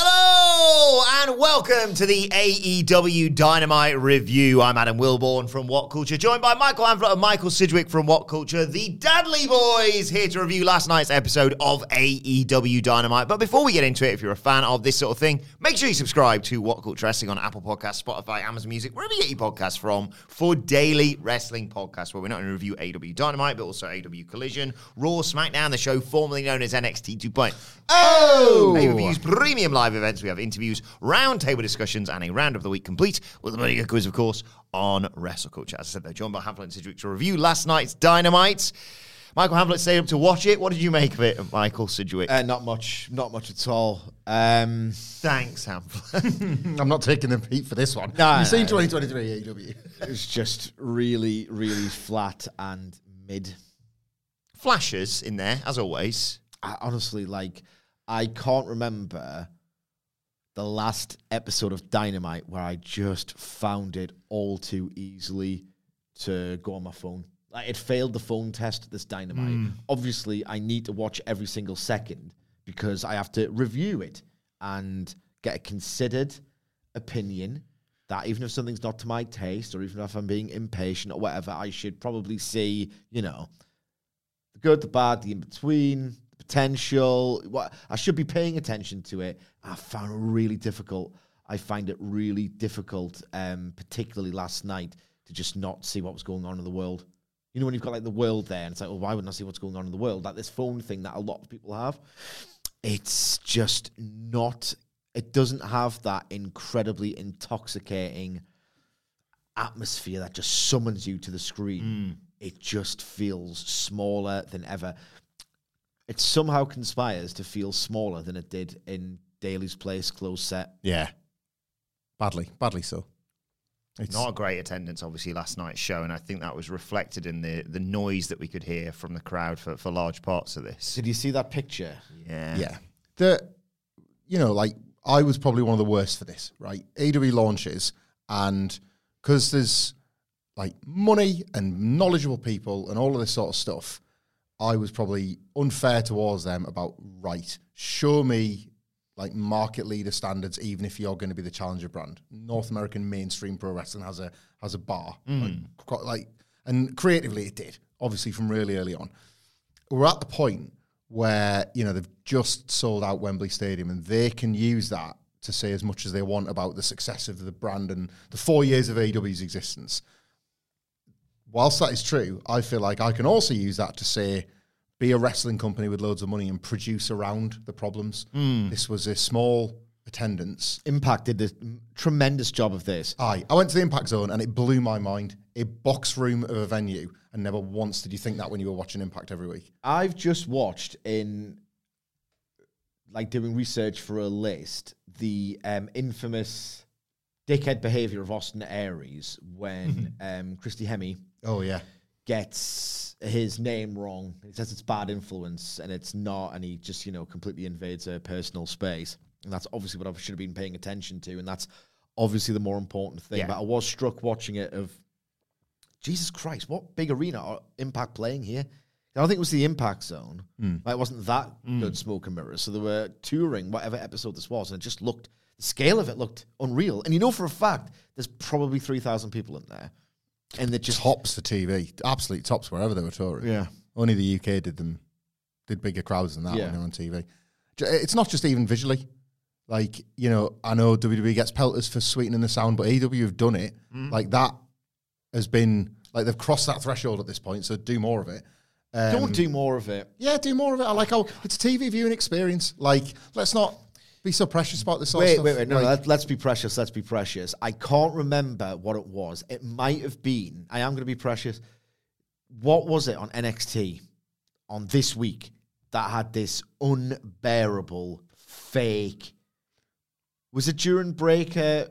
Hello and welcome to the AEW Dynamite Review. I'm Adam Wilbourn from What Culture, joined by Michael Hamflett and Michael Sidgwick from What Culture, the Dadley Boyz, here to review last night's episode of AEW Dynamite. But before we get into it, if you're a fan of this sort of thing, make sure you subscribe to What Culture Wrestling on Apple Podcasts, Spotify, Amazon Music, wherever you get your podcasts from, for daily wrestling podcasts where we're not only review AEW Dynamite, but also AEW Collision, Raw, SmackDown, the show formerly known as NXT 2.0. Oh! Pay-per-views, premium live events. We have interviews, roundtable discussions, and a round of the week complete with the mega quiz, of course, on Wrestle Culture. As I said, they're joined by Hamflett and Sidgwick to review last night's Dynamite. Michael Hamflett stayed up to watch it. What did you make of it, Michael Sidgwick? Uh, not much, not much at all. Um, Thanks, Hamflett. I'm not taking the heat for this one. No, You've seen no. 2023 AEW. it was just really, really flat and mid. Flashes in there, as always. I honestly, like, I can't remember the last episode of Dynamite where I just found it all too easily to go on my phone. Like, it failed the phone test. This Dynamite. Hmm. Obviously, I need to watch every single second because I have to review it and get a considered opinion. That even if something's not to my taste, or even if I'm being impatient or whatever, I should probably see, you know, the good, the bad, the in between, potential. What I should be paying attention to it. I found it really difficult. I find it really difficult, um, particularly last night, to just not see what was going on in the world. You know, when you've got like the world there, and it's like, well, why wouldn't I see what's going on in the world? Like this phone thing that a lot of people have. It's just not. It doesn't have that incredibly intoxicating atmosphere that just summons you to the screen. It just feels smaller than ever. It somehow conspires to feel smaller than it did in Daily's Place closed set. Yeah. Badly, badly so. It's Not a great attendance, obviously, last night's show, and I think that was reflected in the, the noise that we could hear from the crowd for, for large parts of this. Did you see that picture? Yeah. yeah. The you know, like I was probably one of the worst for this, right? AW launches and because there's like money and knowledgeable people and all of this sort of stuff, I was probably unfair towards them about right, show me like market leader standards, even if you're going to be the challenger brand. North American mainstream pro wrestling has a has a bar, hmm. like, quite- like, and creatively it did, obviously from really early on. We're at the point where you know they've just sold out Wembley Stadium, and they can use that to say as much as they want about the success of the brand and the four years of AEW's existence whilst that is true, I feel like I can also use that to say, be a wrestling company with loads of money and produce around the problems. This was a small attendance. Impact did a tremendous job of this. Aye, I went to the Impact Zone and it blew my mind. A box room of a venue, and never once did you think that when you were watching Impact every week. I've just watched in like doing research for a list the um, infamous dickhead behavior of Austin Aries when um, Christy Hemme Oh yeah, gets his name wrong. He says it's bad influence and it's not, and he just, you know, completely invades her personal space. And that's obviously what I should have been paying attention to. And that's obviously the more important thing. Yeah. But I was struck watching it of Jesus Christ, what big arena are Impact playing here? I don't think it was the Impact Zone. Hmm. Like, it wasn't that hmm. good smoke and mirrors. So they were touring whatever episode this was, and it just looked the scale of it looked unreal. And you know for a fact there's probably three thousand people in there. And they just tops the TV, absolute tops wherever they were touring. Yeah. only the UK did them did bigger crowds than that Yeah. when they're on TV. It's not just even visually. Like you know, I know WWE gets pelters for sweetening the sound, but AEW have done it. Mm. Like that has been like they've crossed that threshold at this point. So do more of it. Um, Don't do more of it. yeah, do more of it. I like oh, it's a TV viewing experience. Like, let's not be so precious about this Wait, wait, wait. No, Like, let, let's be precious. Let's be precious. I can't remember what it was. It might have been. I am going to be precious. What was it on NXT on this week that had this unbearable fake? Was it during Breaker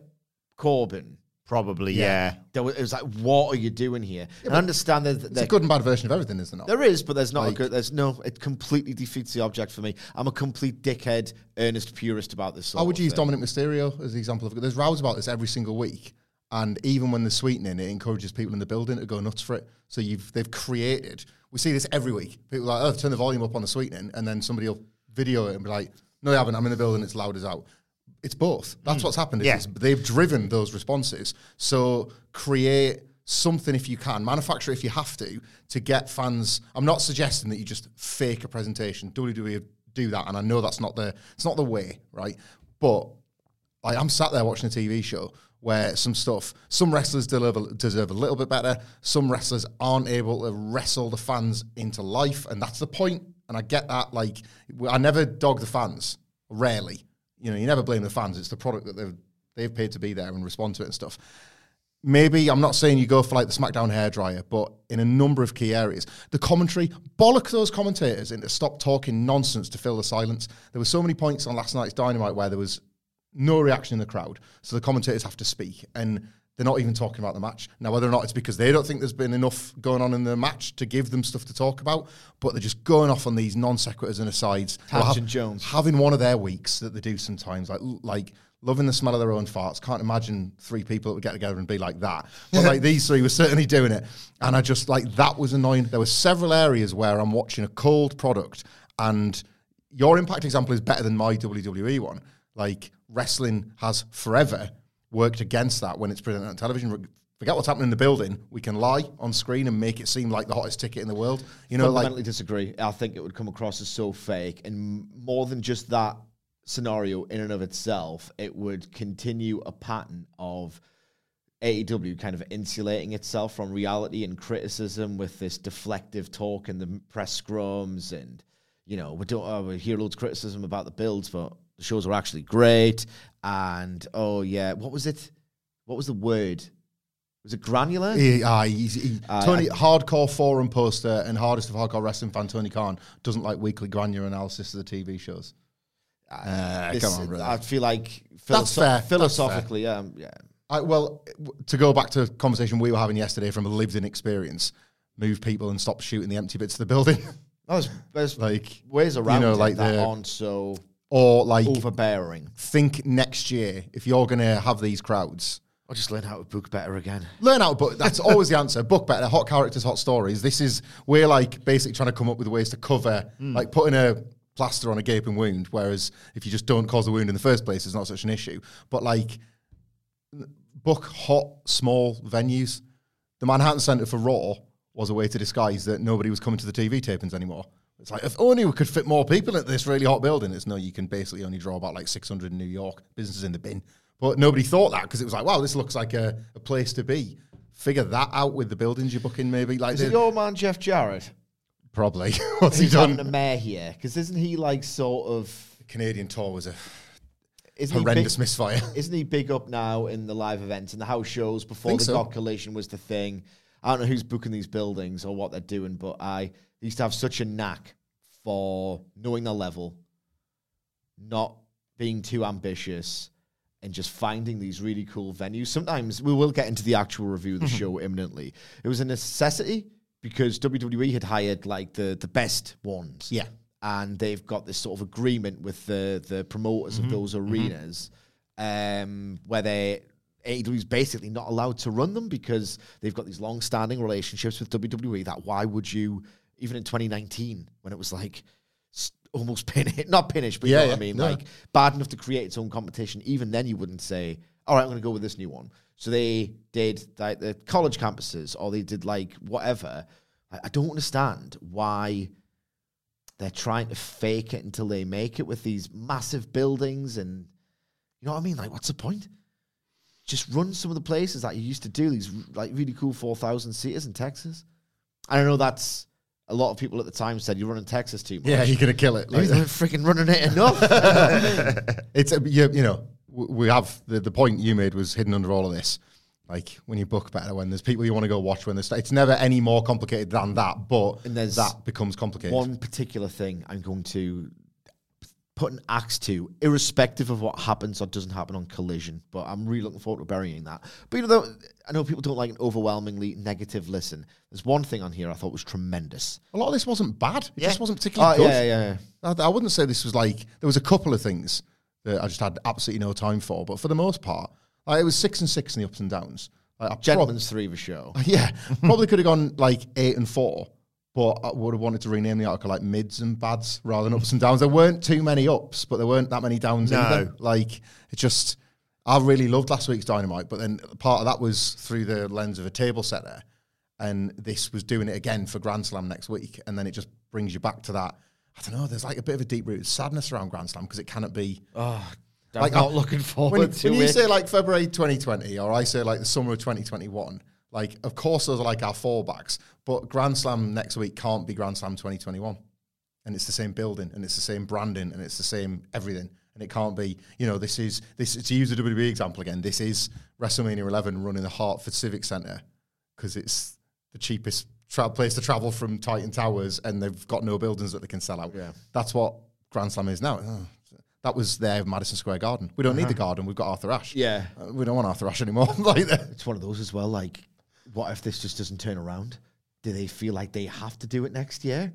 Corbin? Probably, yeah. There was, it was like, what are you doing here? and I understand that it's a good and bad version of everything, isn't it? there is, but there's not Like- a good. There's no. It completely defeats the object for me. I'm a complete dickhead, earnest purist about this. Sort I would of use thing. Dominik Mysterio as the example of There's rows about this every single week, and even when they're sweetening, it encourages people in the building to go nuts for it. So you've they've created. We see this every week. People are like, oh, turn the volume up on the sweetening, and then somebody will video it and be like, no, they haven't. I'm in the building. It's loud as out. It's both. That's mm. what's happened. Yeah. They've driven those responses. So create something if you can, manufacture if you have to, to get fans. I'm not suggesting that you just fake a presentation. WWE do that, and I know that's not the it's not the way, right? But like I'm sat there watching a TV show where some stuff, some wrestlers deserve, deserve a little bit better. Some wrestlers aren't able to wrestle the fans into life, and that's the point. And I get that. Like I never dog the fans, rarely. You know, you never blame the fans. It's the product that they've they've paid to be there and respond to it and stuff. Maybe I'm not saying you go for like the SmackDown hairdryer, but in a number of key areas, the commentary bollock those commentators into stop talking nonsense to fill the silence. There were so many points on last night's Dynamite where there was no reaction in the crowd, so the commentators have to speak, and they're not even talking about the match. Now, whether or not it's because they don't think there's been enough going on in the match to give them stuff to talk about, but they're just going off on these non sequiturs and asides. They'll Tangent Jones. having one of their weeks that they do sometimes, like like loving the smell of their own farts. Can't imagine three people that would get together and be like that. But like these three were certainly doing it, and I just like that was annoying. There were several areas where I'm watching a cold product, and your impact example is better than my WWE one. Like wrestling has forever worked against that when it's presented on television. Forget what's happening in the building. We can lie on screen and make it seem like the hottest ticket in the world. You know, like fundamentally disagree. I think it would come across as so fake, and more than just that scenario in and of itself, it would continue a pattern of AEW kind of insulating itself from reality and criticism with this deflective talk and the press scrums, and you know we don't uh, we hear loads of criticism about the builds, but the shows were actually great. And oh yeah, what was it? What was the word? Was it granular? He, uh, he's, he, Uh, Tony, hardcore forum poster and hardest of hardcore wrestling fan Tony Khan doesn't like weekly granular analysis of the TV shows. Uh, This- come on, brother. I feel like That's fair. That's philosophically, um, yeah. I, well, to go back to a conversation we were having yesterday from a lived-in experience, move people and stop shooting the empty bits of the building, There's, there's like ways around know, it like that the- aren't so or like overbearing. think next year if you're going to have these crowds. I'll just learn how to book better again. Learn how to book. That's always the answer. Book better. Hot characters, hot stories. This is we're like basically trying to come up with ways to cover, hmm. like putting a plaster on a gaping wound. Whereas if you just don't cause the wound in the first place, it's not such an issue. But like book hot small venues. The Manhattan Center for Raw was a way to disguise that nobody was coming to the TV tapings anymore. It's like if only we could fit more people into this really hot building. It's no, you can basically only draw about like 600 in New York. Businesses in the bin. But nobody thought that because it was like, wow, this looks like a, a place to be. Figure that out with the buildings you're booking, maybe. Like Is it your man Jeff Jarrett? probably. What's he He's a done? mayor here because isn't he like sort of Canadian tour was a isn't he horrendous big, misfire. Isn't he big up now in the live events and the house shows before the so. God Collision was the thing? I don't know who's booking these buildings or what they're doing, but I used to have such a knack for knowing the level, not being too ambitious, and just finding these really cool venues. Sometimes we will get into the actual review of the mm-hmm. show imminently. It was a necessity because WWE had hired like the the best ones Yeah. and they've got this sort of agreement with the the promoters of mm-hmm. those mm-hmm. arenas, um, where they AEW is basically not allowed to run them because they've got these long-standing relationships with WWE. That why would you, even in 2019, when it was like almost pin not pinish, but you Yeah, what I mean, no. like bad enough to create its own competition. Even then, you wouldn't say, "All right, I'm going to go with this new one." So they did like the college campuses, or they did like whatever. I, I don't understand why they're trying to fake it until they make it with these massive buildings and you know what I mean? Like, what's the point? Just run some of the places that you used to do, these like really cool 4,000 seaters in Texas. I don't know that's a lot of people at the time said you're running Texas too much. Yeah, you're gonna kill it. Like, weren't freaking running it enough. it's a, you, you know we have the, the point you made was hidden under all of this. Like when you book better, when there's people you want to go watch, when there's it's never any more complicated than that. But And there's that becomes complicated. One particular thing I'm going to put an axe to, irrespective of what happens or doesn't happen on Collision. But I'm really looking forward to burying that. But you know, I know people don't like an overwhelmingly negative listen. There's one thing on here I thought was tremendous. a lot of this wasn't bad. It Yeah. just wasn't particularly Oh, good. yeah, yeah, yeah. I, I wouldn't say this was like there was a couple of things that I just had absolutely no time for, but for the most part, like, it was six and six in the ups and downs. Like, I prob- Gentleman's three of a show. yeah, probably could have gone like eight and four, but uh, I would have wanted to rename the article like mids and bads rather than ups and downs. There weren't too many ups, but there weren't that many downs No. either. Like it just, I really loved last week's Dynamite, but then part of that was through the lens of a table setter, and this was doing it again for Grand Slam next week, and then it just brings you back to that. I don't know. There's like a bit of a deep rooted sadness around Grand Slam because it cannot be. Oh, I'm Like, not I- looking forward when, to when you say like February 2020 or I say like the summer of 2021, like of course those are like our fallbacks, but Grand Slam next week can't be Grand Slam 2021, and it's the same building and it's the same branding and it's the same everything, and it can't be. You know, this is this to use the WWE example again. This is WrestleMania 11 running the Hartford Civic Center because it's the cheapest tra- place to travel from Titan Towers, and they've got no buildings that they can sell out. Yeah. That's what Grand Slam is now. Oh, that was their Madison Square Garden. We don't need the garden. We've got Arthur Ashe. Yeah. Uh, we don't want Arthur Ashe anymore. like. It's one of those as well. Like, what if this just doesn't turn around? Do they feel like they have to do it next year?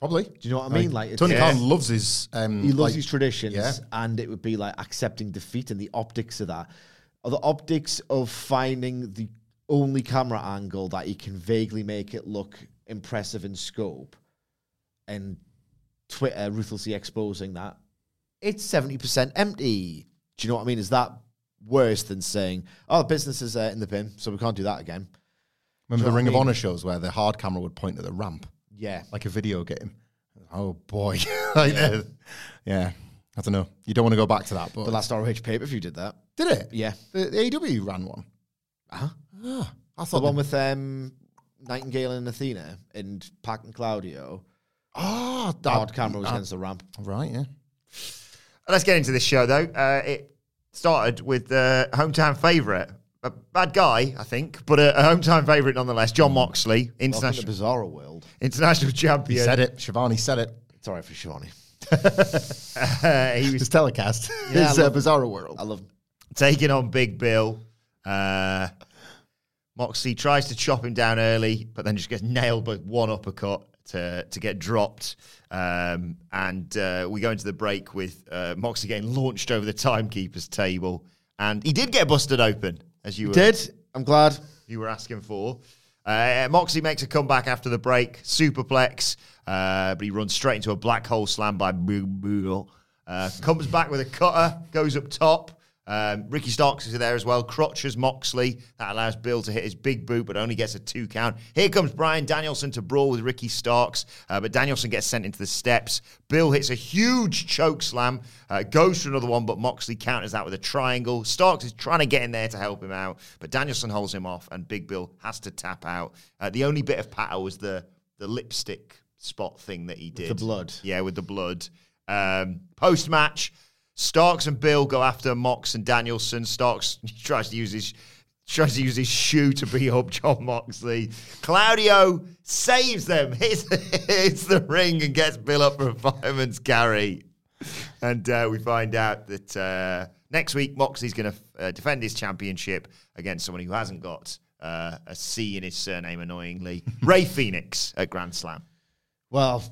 Probably. Do you know what I mean? Like, it's, Tony Yeah. Khan loves his. Um, he loves like- these traditions, yeah. and it would be like accepting defeat and the optics of that, or the optics of finding the only camera angle that he can vaguely make it look impressive in scope, and Twitter ruthlessly exposing that it's seventy percent empty. Do you know what I mean? Is that worse than saying, "Oh, the business is uh, in the bin, so we can't do that again"? Remember the Ring of? Honor shows where the hard camera would point at the ramp Yeah, like a video game. Oh boy. like, yeah. yeah. I don't know. You don't want to go back to that, but the last ROH pay per view did that. did it? Yeah, The, the AEW ran one. uh-huh. Ah, I the thought one with um, Nightingale and Athena and Pac and Claudio. Ah, The that hard camera was against the ramp. right. Yeah. Let's get into this show, though. Uh, it started with the hometown favourite. A bad guy, I think, but a, a hometown favourite nonetheless. Jon Moxley, Welcome to international Bizarro World. international He champion. said it. Schiavone said it. Sorry for Schiavone. Uh, he was His telecast. Yeah, His I uh, love- Bizarro World. I love taking on Big Bill. Uh, Moxley tries to chop him down early, but then just gets nailed by one uppercut to to get dropped. Um, and uh, we go into the break with uh, Moxley getting launched over the timekeeper's table, and he did get busted open, as you were, Did. I'm glad. you were asking for. Uh, Moxley makes a comeback after the break, superplex, uh, but he runs straight into a black hole slam by Boo. Uh, comes back with a cutter, goes up top. Um, Ricky Starks is there as well, crotches Moxley. That allows Bill to hit his big boot, but only gets a two count. Here comes Bryan Danielson to brawl with Ricky Starks, uh, but Danielson gets sent into the steps. Bill hits a huge choke slam, uh, goes for another one, but Moxley counters that with a triangle. Starks is trying to get in there to help him out, but Danielson holds him off, and Big Bill has to tap out. Uh, the only bit of patter was the the lipstick spot thing that he did. the blood. Yeah, with the blood. Um, Post match, Starks and Bill go after Mox and Danielson. Starks tries to use his tries to use his shoe to beat up Jon Moxley. Claudio saves them, hits, hits the ring and gets Bill up for a fireman's carry. And uh, we find out that uh, next week Moxley's going to uh, defend his championship against someone who hasn't got uh, a C in his surname, annoyingly. Rey Fenix at Grand Slam. Well,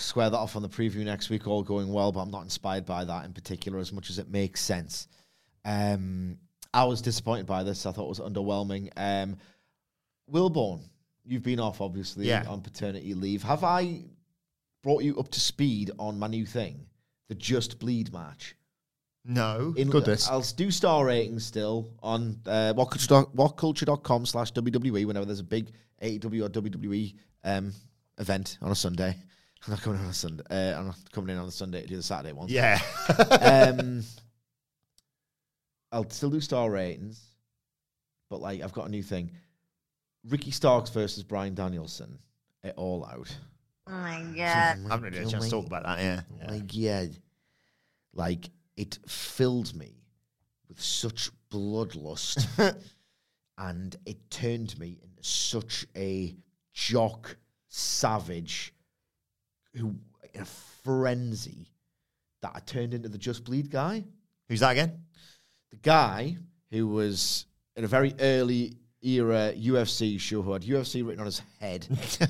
square that off on the preview next week, all going well, but I'm not inspired by that in particular as much as it makes sense. Um, I was disappointed by this. I thought it was underwhelming. Um, Wilbourn, you've been off, obviously, Yeah. on paternity leave. Have I brought you up to speed on my new thing, the Just Bleed match? No. In, Good this. I'll do star ratings still on uh, whatculture.com slash WWE whenever there's a big AEW or WWE um, event on a Sunday. I'm not coming in on a Sunday. Uh, I'm not coming in on a Sunday to do the Saturday one. Yeah. um, I'll still do star ratings, but like I've got a new thing: Ricky Starks versus Bryan Danielson at All Out. Oh my god. I haven't really had a chance to talk about that, yeah. My God, like it filled me with such bloodlust, and it turned me into such a jock savage who in a frenzy that I turned into the Just Bleed guy. Who's that again? the guy who was in a very early era UFC show who had UFC written on his head,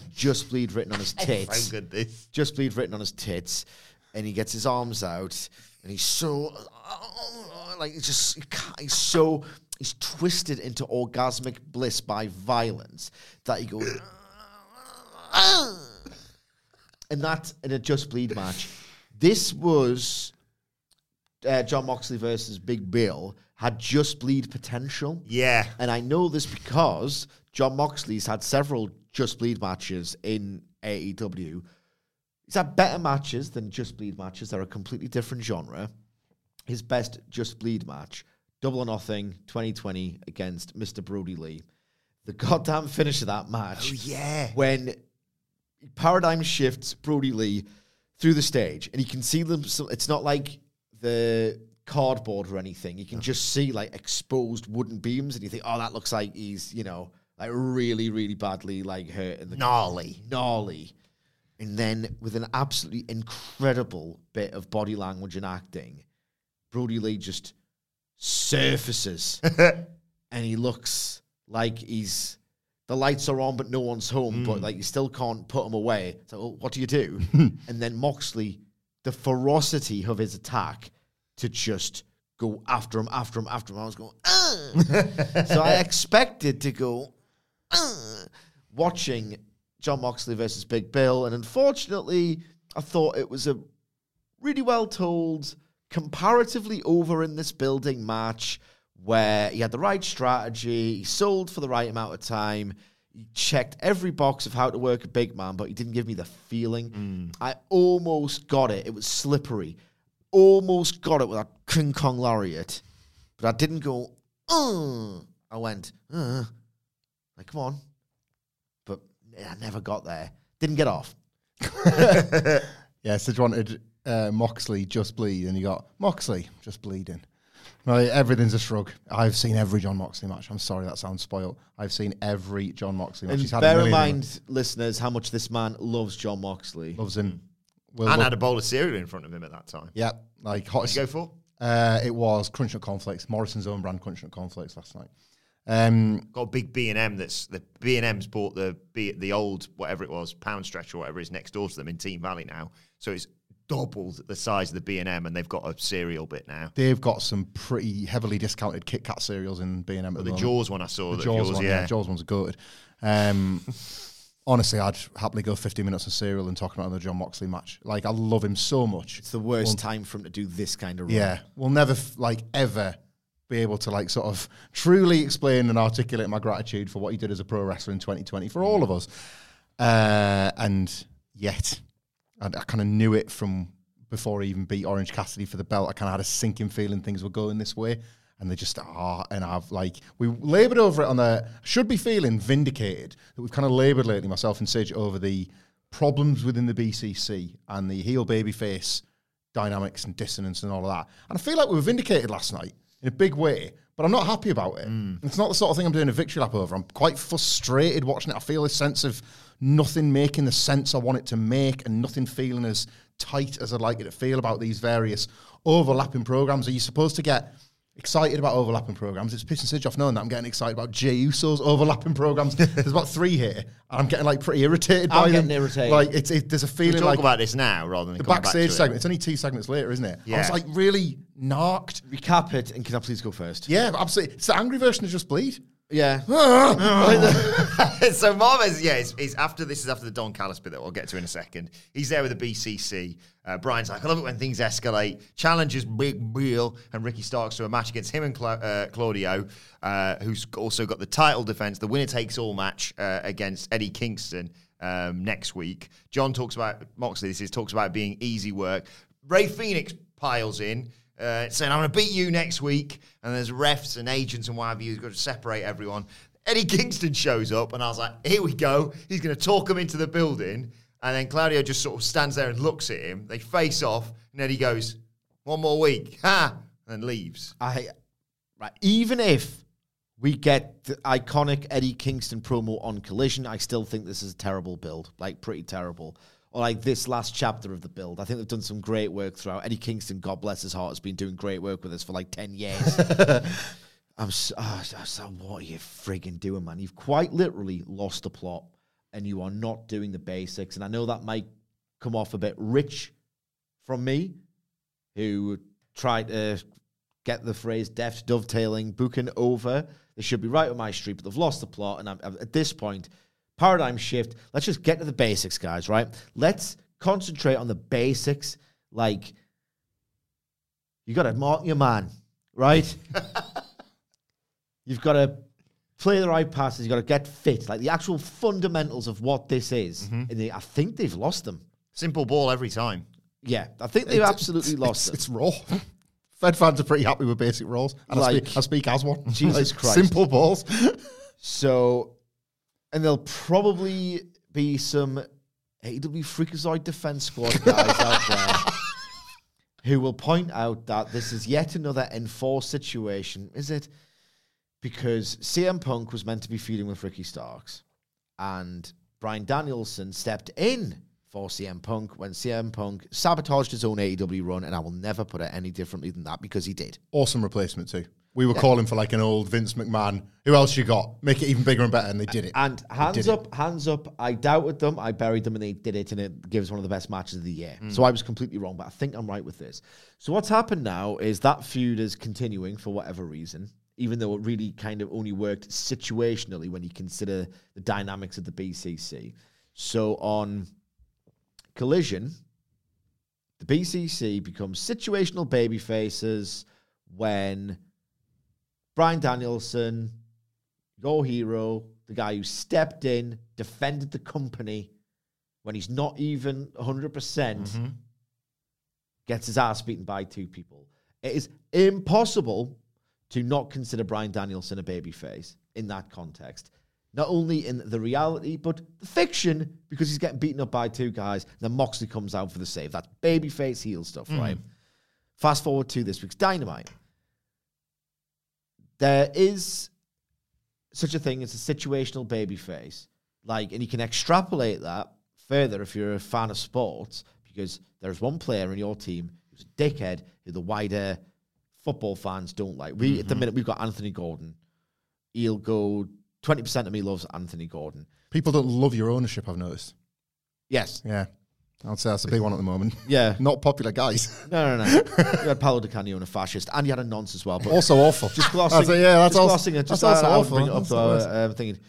Just Bleed written on his tits, So good, this. Just Bleed written on his tits, and he gets his arms out, and he's so like it's just he he's so he's twisted into orgasmic bliss by violence that he goes. and that in a Just Bleed match. This was uh, Jon Moxley versus Big Bill had Just Bleed potential. Yeah. And I know this because Jon Moxley's had several Just Bleed matches in AEW. He's had better matches than Just Bleed matches. They're a completely different genre. His best Just Bleed match, Double or Nothing 2020 against Mr. Brodie Lee. The goddamn finish of that match. Oh, yeah. When paradigm shifts Brodie Lee through the stage, and you can see them. So it's not like the cardboard or anything. You can just see like exposed wooden beams, and you think, oh, that looks like he's you know like really, really badly like hurt the Gnarly. gnarly. And then with an absolutely incredible bit of body language and acting, Brodie Lee just surfaces and he looks like he's the lights are on but no one's home, but hmm. like you still can't put them away. So well, what do you do? and then Moxley, the ferocity of his attack to just go after him, after him, after him. I was going, so I expected to go, "Ugh," watching Jon Moxley versus Big Bill, and unfortunately, I thought it was a really well told, comparatively over in this building match where he had the right strategy, he sold for the right amount of time, he checked every box of how to work a big man, but he didn't give me the feeling. I almost got it. It was slippery. Almost got it with that King Kong lariat, but I didn't go, uh. I went, uh. Like, come on. But I never got there. Didn't get off. Yeah, Sid wanted uh, Moxley just bleed, and you got Moxley just bleeding. Right, everything's a shrug. I've seen every Jon Moxley match. I'm sorry that sounds spoiled. I've seen every Jon Moxley match. And He's had a bear in million of them. mind, listeners, how much this man loves Jon Moxley. loves him. Will And love- had a bowl of cereal in front of him at that time. yeah, like What hottest. did you go for? Uh, it was Crunch Nut Cornflakes, Morrison's own brand Crunch Nut Cornflakes last night. Um, Got a big B and M. That's the B and M's bought the B, the old whatever it was pound stretch or whatever is next door to them in Team Valley now. So it's doubled the size of the B and M, and they've got a cereal bit now. they've got some pretty heavily discounted Kit Kat cereals in B and M. But the Jaws one I saw, the that Jaws yours, one, yeah. yeah, Jaws one's good. Um, honestly, I'd happily go 50 minutes of cereal and talking about the Jon Moxley match. Like, I love him so much. It's the worst time for him to do this kind of run. Yeah, we'll never f- like ever be able to like sort of truly explain and articulate my gratitude for what he did as a pro wrestler in 2020 for all of us. Uh, and yet, I, I kind of knew it from before I even beat Orange Cassidy for the belt. I kind of had a sinking feeling things were going this way, and they just are. And I've like we laboured over it on the should be feeling vindicated that we've kind of laboured lately, myself and Sage, over the problems within the BCC and the heel baby face dynamics and dissonance and all of that. And I feel like we were vindicated last night in a big way, but I'm not happy about it. Hmm. It's not the sort of thing I'm doing a victory lap over. I'm quite frustrated watching it. I feel a sense of nothing making the sense I want it to make and nothing feeling as tight as I'd like it to feel about these various overlapping programs. Are you supposed to get excited about overlapping programs? It's pissing Sidge off knowing that I'm getting excited about Jey Uso's overlapping programs. There's about three here, and I'm getting like pretty irritated I'm by getting them. irritated. Like it's it, there's a We feeling talk like about this now rather than the coming back backstage to segment. It. It's only two segments later, isn't it? Yeah. I Yeah. was like really narked. Recap it, and can I please go first? Yeah, absolutely. It's the angry version of Just Bleed. Yeah. so Marvez, yeah, it's after this is after the Don Callis bit that we'll get to in a second. He's there with the BCC. Uh, Bryan's like, I love it when things escalate. Challenges Big Bill and Ricky Starks to a match against him and Cla- uh, Claudio, uh, who's also got the title defense, the winner takes all match uh, against Eddie Kingston. um, next week. John talks about Moxley. This is talks about being easy work. Rey Fenix piles in. Uh, saying I'm going to beat you next week, and there's refs and agents and what have you who's got to separate everyone. Eddie Kingston shows up, and I was like, "Here we go." He's going to talk him into the building, and then Claudio just sort of stands there and looks at him. They face off, and Eddie goes, "One more week, ha!" and leaves. I right. Even if we get the iconic Eddie Kingston promo on Collision, I still think this is a terrible build, like pretty terrible. Or like this last chapter of the build, I think they've done some great work throughout. Eddie Kingston, God bless his heart, has been doing great work with us for like ten years. I'm so, oh, so what are you frigging doing, man? You've quite literally lost the plot, and you are not doing the basics. And I know that might come off a bit rich from me, who tried to get the phrase deft dovetailing booking over. They should be right on my street, but they've lost the plot. And I'm, at this point, paradigm shift. Let's just get to the basics, guys, right? Let's concentrate on the basics. Like, you got to mark your man, right? You've got to play the right passes. You've got to get fit. Like the actual fundamentals of what this is. Mm-hmm. And they, I think they've lost them. Simple ball every time. Yeah, I think they've It's- absolutely it's, lost It's, them. it's raw. Fed fans are pretty happy with basic roles, and I, Like- speak, I speak as one. Jesus Christ. Simple balls. So, and there'll probably be some AW Freakazoid Defense Squad guys out there who will point out that this is yet another enforced situation. Is it? Because CM Punk was meant to be feuding with Ricky Starks, and Bryan Danielson stepped in for CM Punk when CM Punk sabotaged his own AEW run, and I will never put it any differently than that because he did. awesome replacement too. We were calling for like an old Vince McMahon. Who else you got? Make it even bigger and better, and they did it. And hands did it. up, hands up. I doubted them. I buried them, and they did it, and it gives one of the best matches of the year. Mm. So I was completely wrong, but I think I'm right with this. So what's happened now is that feud is continuing for whatever reason, even though it really kind of only worked situationally when you consider the dynamics of the BCC. So on Collision, the BCC becomes situational baby faces when Bryan Danielson, your hero, the guy who stepped in, defended the company when he's not even 100%, percent Mm-hmm. gets his ass beaten by two people. It is impossible to not consider Bryan Danielson a babyface in that context. Not only in the reality, but the fiction, because he's getting beaten up by two guys. Then Moxley comes out for the save. That's babyface heel stuff, right? Fast forward to this week's Dynamite. There is such a thing as a situational babyface. Like, and you can extrapolate that further if you're a fan of sports, because there's one player in your team who's a dickhead who the wider football fans don't like. We at the mm-hmm. minute we've got Anthony Gordon. He'll go twenty percent of me loves Anthony Gordon. People don't love your ownership. I've noticed. Yes. Yeah, I'd say that's a big one at the moment. Yeah. Not popular guys. No, no, no. you had Paolo Di Canio and a fascist, and you had a nonce as well. But also awful. just glossing, That's a- yeah, that's just also- glossing it. Just that's also I- I'll awful. Bring it up That's to the our uh, thinking.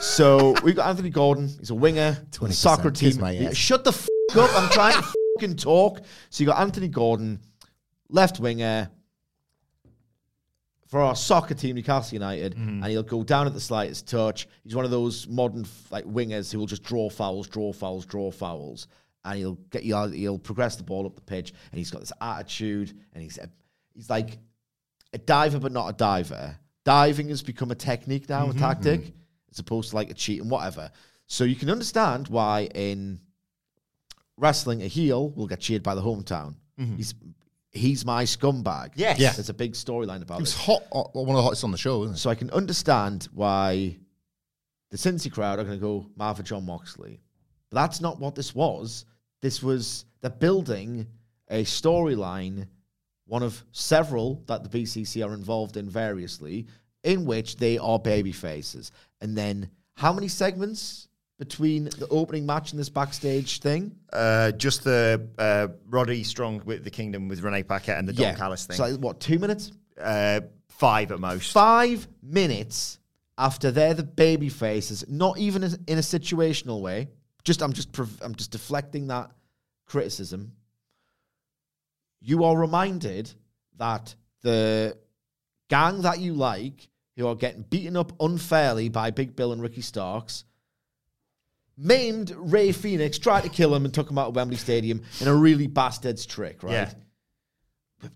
So we've got Anthony Gordon. He's a winger. 20%. Soccer team. Yeah, shut the f- up! I'm trying to fucking talk. So you got Anthony Gordon, left winger for our soccer team, Newcastle United, Mm-hmm. and he'll go down at the slightest touch. He's one of those modern like wingers who will just draw fouls, draw fouls, draw fouls, and he'll get he'll, he'll progress the ball up the pitch, and he's got this attitude, and he's a, he's like a diver, but not a diver. Diving has become a technique now, a mm-hmm. tactic, mm-hmm. as opposed to like a cheat and whatever. So you can understand why in wrestling, a heel will get cheered by the hometown. Mm-hmm. He's he's my scumbag. Yes. Yeah. There's a big storyline about It was it. hot, uh, one of the hottest on the show, isn't it? So I can understand why the Cincy crowd are going to go Martha Jon Moxley. But that's not what this was. This was the building a storyline, one of several that the BCC are involved in variously, in which they are baby faces. And then how many segments between the opening match and this backstage thing? Uh, just the uh, Roddy Strong with the Kingdom with Renee Paquette and the Don Callis thing. So like, what, two minutes? uh, five at most. five minutes after they're the baby faces, not even in a situational way. Just I'm just prov- I'm just deflecting that criticism. You are reminded that the gang that you like, who are getting beaten up unfairly by Big Bill and Ricky Starks, maimed Rey Fenix, tried to kill him, and took him out of Wembley Stadium in a really bastard's trick, right? Yeah.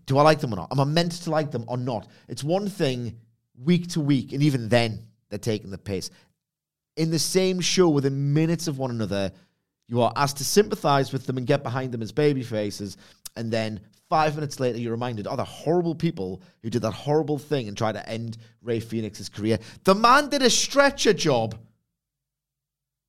Do I like them or not? Am I meant to like them or not? It's one thing week to week, and even then, they're taking the piss. In the same show, within minutes of one another, you are asked to sympathize with them and get behind them as baby faces, and then five minutes later, you're reminded, oh, the horrible people who did that horrible thing and tried to end Rey Fenix's career. The man did a stretcher job.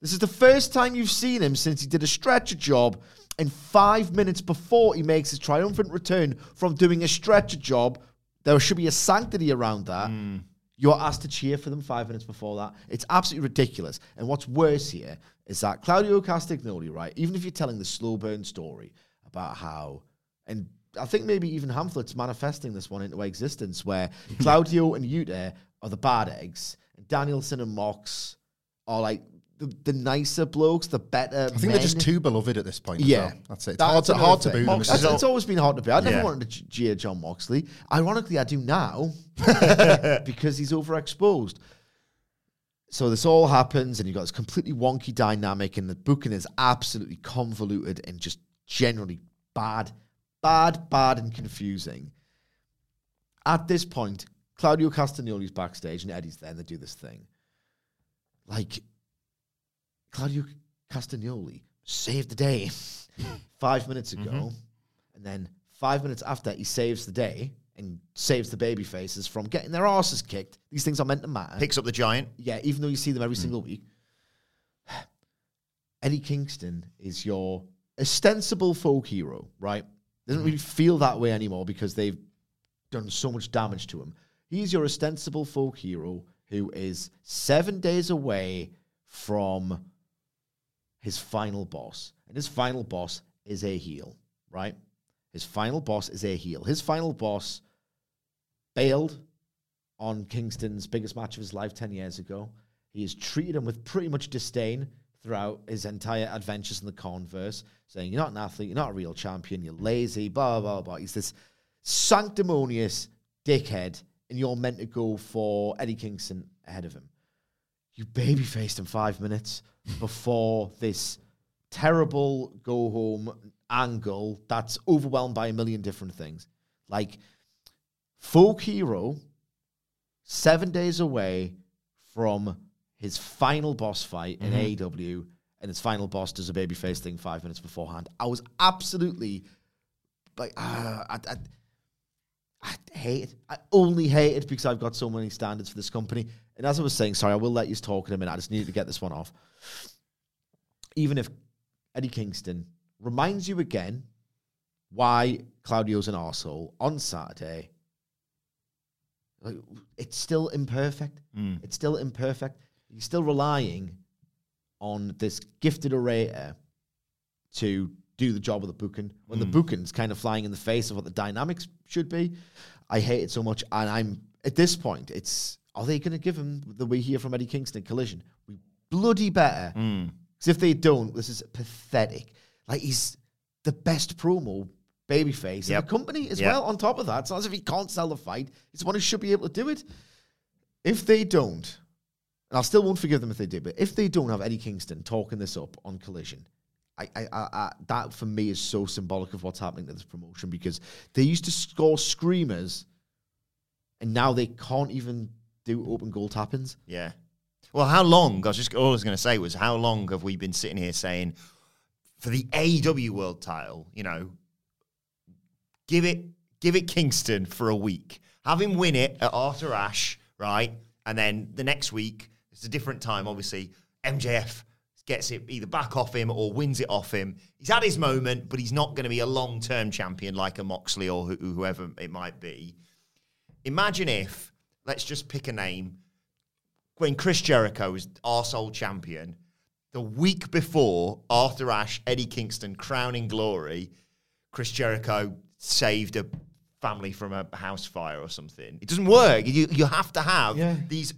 This is the first time you've seen him since he did a stretcher job. And five minutes before he makes his triumphant return from doing a stretcher job, there should be a sanctity around that. Hmm. You're asked to cheer for them five minutes before that. It's absolutely ridiculous. And what's worse here is that Claudio Castagnoli, right, even if you're telling the slow burn story about how, and I think maybe even Hamflett's manifesting this one into existence, where Claudio and Yuta are the bad eggs, and Danielson and Mox are like the, the nicer blokes, the better. I think they're just too beloved at this point. Yeah, well. that's it. It's hard to, hard to boo them. Mox, it's, it's always been hard to boo. I never Yeah. wanted to jeer Jon Moxley. Ironically, I do now because he's overexposed. So this all happens, and you've got this completely wonky dynamic, and the booking is absolutely convoluted and just generally bad, bad, bad, and confusing. At this point, Claudio Castagnoli's backstage, and Eddie's there, and they do this thing. Like, Claudio Castagnoli saved the day five minutes mm-hmm. ago, and then five minutes after he saves the day and saves the baby faces from getting their asses kicked. These things are meant to matter. Picks up the giant. Yeah, even though you see them every mm. single week. Eddie Kingston is your ostensible folk hero, right? Doesn't mm-hmm. really feel that way anymore because they've done so much damage to him. He's your ostensible folk hero who is seven days away from his final boss. And his final boss is a heel, right? His final boss is a heel. His final boss bailed on Kingston's biggest match of his life 10 years ago. He has treated him with pretty much disdain throughout his entire adventures in the Converse, saying, You're not an athlete, you're not a real champion, you're lazy, blah, blah, blah. He's this sanctimonious dickhead, and you're meant to go for Eddie Kingston ahead of him. You baby faced him five minutes before this terrible go home angle that's overwhelmed by a million different things. Like, folk hero seven days away from his final boss fight in AEW, and his final boss does a babyface thing five minutes beforehand. I was absolutely like, uh, I, I, I hate it. I only hate it because I've got so many standards for this company. And as I was saying, sorry, I will let you talk in a minute. I just needed to get this one off. Even if Eddie Kingston reminds you again why Claudio's an arsehole on Saturday, like, it's still imperfect. Mm. It's still imperfect. You're still relying on this gifted orator to do the job of the booking when the hmm. booking's kind of flying in the face of what the dynamics should be. I hate it so much, and I'm at this point. It's are they going to give him the we hear from Eddie Kingston Collision? We bloody better. Hmm. Because if they don't, this is pathetic. Like he's the best promo babyface in Yep. the company as Yep. well. On top of that, it's not as if he can't sell the fight. He's one who should be able to do it. If they don't, and I still won't forgive them if they do, but if they don't have Eddie Kingston talking this up on Collision, I, I, I, that for me is so symbolic of what's happening to this promotion because they used to score screamers, and now they can't even do open goal tap-ins. Yeah. Well, how long? I was just all I was going to say was how long have we been sitting here saying for the AEW World Title, you know, give it give it Kingston for a week, have him win it at Arthur Ashe, right, and then the next week it's a different time. Obviously, MJF gets it either back off him or wins it off him. He's had his moment, but he's not going to be a long term champion like a Moxley or who, whoever it might be. Imagine if, let's just pick a name, when Chris Jericho was arsehole champion, the week before Arthur Ashe, Eddie Kingston crowning glory, Chris Jericho saved a family from a house fire or something. It doesn't work. You you have to have Yeah. these.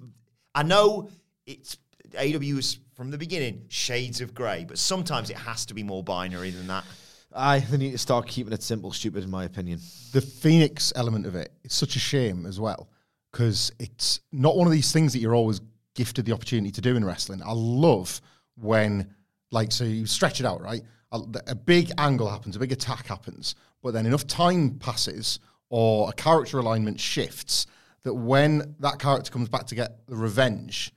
I know it's AW is from the beginning shades of grey, but sometimes it has to be more binary than that. I they need to start keeping it simple, stupid, in my opinion. the Fenix element of it, it's such a shame as well because it's not one of these things that you're always gifted the opportunity to do in wrestling. I love when Like, so you stretch it out, right? A, a big angle happens, a big attack happens, but then enough time passes or a character alignment shifts that when that character comes back to get the revenge,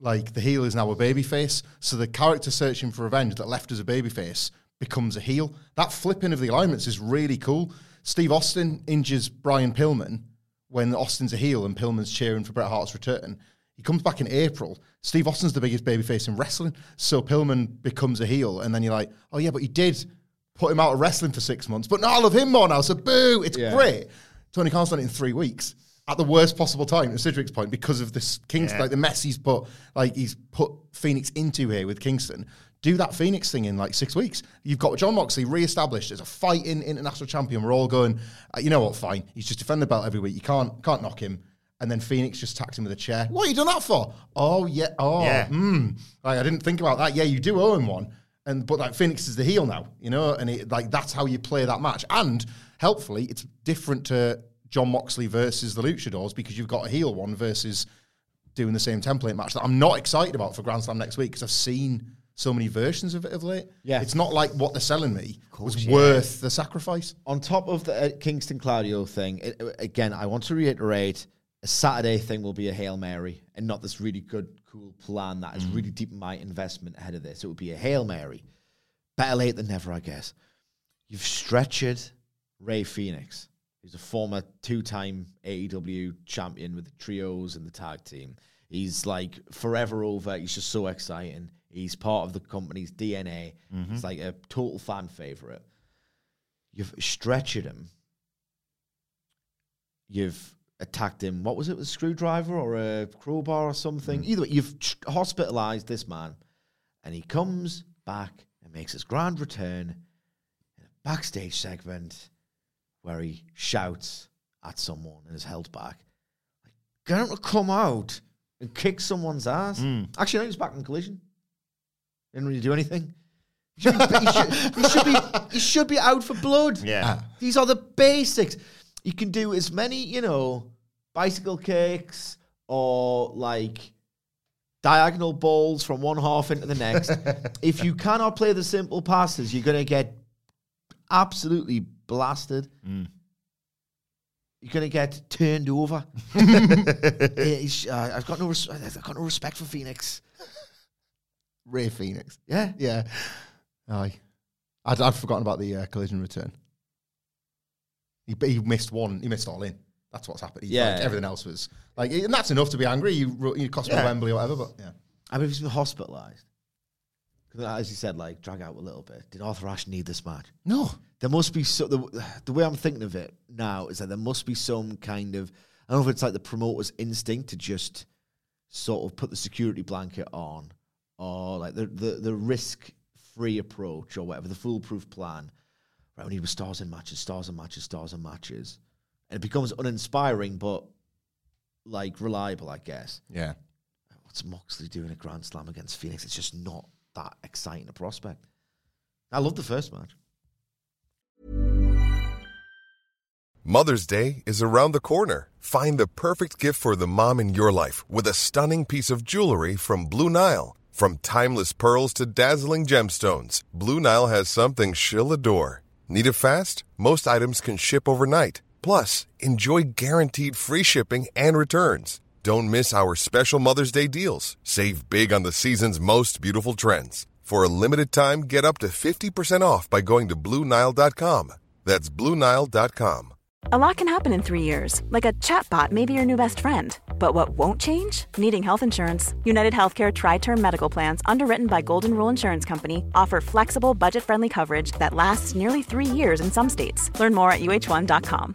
like the heel is now a babyface. So the character searching for revenge that left as a babyface becomes a heel. That flipping of the alignments is really cool. Steve Austin injures Brian Pillman when Austin's a heel and Pillman's cheering for Bret Hart's return. He comes back in April. Steve Austin's the biggest babyface in wrestling. So Pillman becomes a heel. And then you're like, oh, yeah, but he did put him out of wrestling for six months. But now I love him more now. So boo, it's Yeah. great. Tony Khan's done it in three weeks at the worst possible time, at Cedric's point, because of this Kingston, Yeah. like the mess he's put, like he's put Fenix into here with Kingston. Do that Fenix thing in like six weeks. You've got Jon Moxley re-established as a fighting international champion. We're all going, uh, you know what? Fine. He's just defending the belt every week. You can't can't knock him. And then Fenix just tacked him with a chair. What are you done that for? Oh yeah. Oh, Yeah. mm. Like I didn't think about that. Yeah, you do owe him one. And but like Fenix is the heel now, you know, and it, like that's how you play that match. And helpfully, it's different to Jon Moxley versus the Luchadors because you've got a heel one versus doing the same template match that I'm not excited about for Grand Slam next week because I've seen so many versions of it of late. Yeah. it's not like what they're selling me was worth the sacrifice. on top of the uh, Kingston Claudio thing, it, uh, again, I want to reiterate a Saturday thing will be a Hail Mary and not this really good, cool plan that is really deep in my investment ahead of this. It would be a Hail Mary. Better late than never, I guess. You've stretched Rey Fenix, who's a former two time AEW champion with the trios and the tag team. He's like forever over. He's just so exciting. He's part of the company's DNA. Mm-hmm. He's like a total fan favorite. You've stretched him. You've attacked him. What was it? With a screwdriver or a crowbar or something? Mm. Either way, you've hospitalized this man, and he comes back and makes his grand return in a backstage segment where he shouts at someone and is held back. Like, get him to come out and kick someone's ass. Hmm. Actually, no, he was back in collision. Didn't really do anything. He should, be, he, should, he should be he should be out for blood. Yeah. Ah. These are the basics. You can do as many, you know, bicycle kicks or like diagonal balls from one half into the next. if you cannot play the simple passes, you're going to get absolutely blasted. You're going to get turned over. Uh, I've got no, res- I've got no respect for Fenix. Rey Fenix. Yeah, Yeah. Aye. I'd, I'd forgotten about the uh, collision return. He, he missed one. He missed all in. That's what's happened. He, Yeah. like, everything else was like, and that's enough to be angry. You, you cost me Yeah. Wembley or whatever, but yeah. I mean, he's been hospitalized. As you said, like drag out a little bit. Did Arthur Ashe need this match? No. There must be so the, the way I'm thinking of it now is that there must be some kind of I don't know if it's like the promoter's instinct to just sort of put the security blanket on, or like the the, the risk free approach or whatever the foolproof plan. Right when he was stars in matches, stars in matches, stars in matches, and it becomes uninspiring but like reliable, I guess. Yeah. What's Moxley doing a Grand Slam against Fenix? It's just not that exciting a prospect. I love the first match. Mother's Day is around the corner. Find the perfect gift for the mom in your life with a stunning piece of jewelry from Blue Nile. From timeless pearls to dazzling gemstones, Blue Nile has something she'll adore. Need it fast? Most items can ship overnight. Plus, enjoy guaranteed free shipping and returns. Don't miss our special Mother's Day deals. Save big on the season's most beautiful trends. For a limited time, get up to 50% off by going to BlueNile.com. That's BlueNile.com. A lot can happen in three years, like a chatbot may be your new best friend. But what won't change? Needing health insurance. United Healthcare Tri Term Medical Plans, underwritten by Golden Rule Insurance Company, offer flexible, budget friendly coverage that lasts nearly three years in some states. Learn more at uh1.com.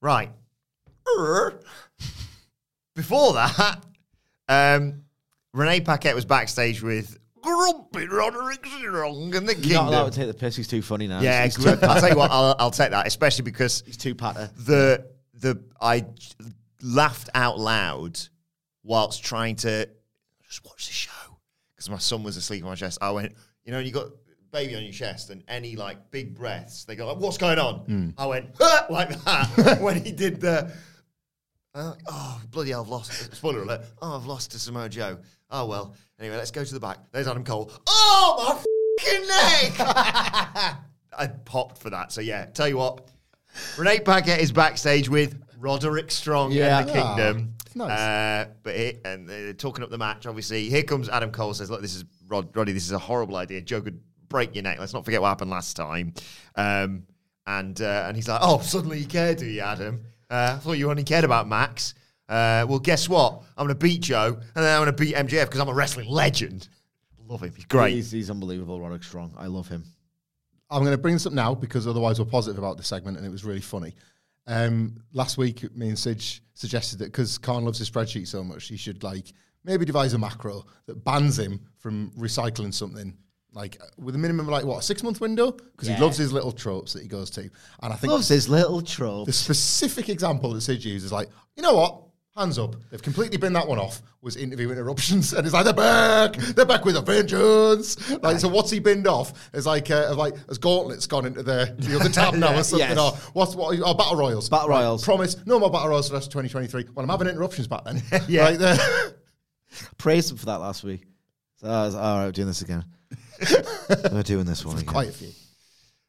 Right. Before that, um, Renee Paquette was backstage with Grumpy Roderick Strong and the You're not allowed to take the piss. He's too funny now. Yeah, he's, he's gr- too, I'll tell you what, I'll, I'll take that, especially because he's too patter. the the I laughed out loud whilst trying to just watch the show because my son was asleep on my chest. I went, you know, you got baby on your chest and any like big breaths, they go like, "What's going on?" I went "Huh," like that when he did the. Uh, oh bloody hell! I've lost. Spoiler alert! Oh, I've lost to Samoa Joe. Oh well. Anyway, let's go to the back. There's Adam Cole. Oh my fucking neck! I popped for that. So yeah, tell you what, Renee Paquette is backstage with Roderick Strong Yeah. and the Kingdom. Ah, nice. Uh, but it, and they're talking up the match. Obviously, here comes Adam Cole. Says, "Look, this is Rod, Roddy. This is a horrible idea. Joe could break your neck. Let's not forget what happened last time." Um, and uh, and he's like, "Oh, suddenly you care, do you, Adam? Uh, I thought you only cared about Max. Uh, well, guess what? I'm going to beat Joe, and then I'm going to beat MJF because I'm a wrestling legend. Love him. He's great. He's, he's unbelievable, Roderick Strong. I love him. I'm going to bring this up now because otherwise we're positive about the segment and it was really funny. Um, last week, me and Sidge suggested that because Khan loves his spreadsheet so much, he should like maybe devise a macro that bans him from recycling something like with a minimum of like what a six month window because he loves his little tropes that he goes to. And I think Loves his little trope. the specific example that Sid used is like, you know what? Hands up. They've completely been that one off. Was interview interruptions, and it's like they're back. They're back with a vengeance. Like, so what's he binned off? It's like, uh, like as Gauntlet's gone into the, the other tab now or something. Yes. Or what's what? Oh, battle royals. Battle Right, Royals. Promise no more battle royals for the rest of 2023. Well, I'm having interruptions back then. Yeah. Like, Praised him for that last week. So I was all right, doing this again. We're doing this one again. quite a few.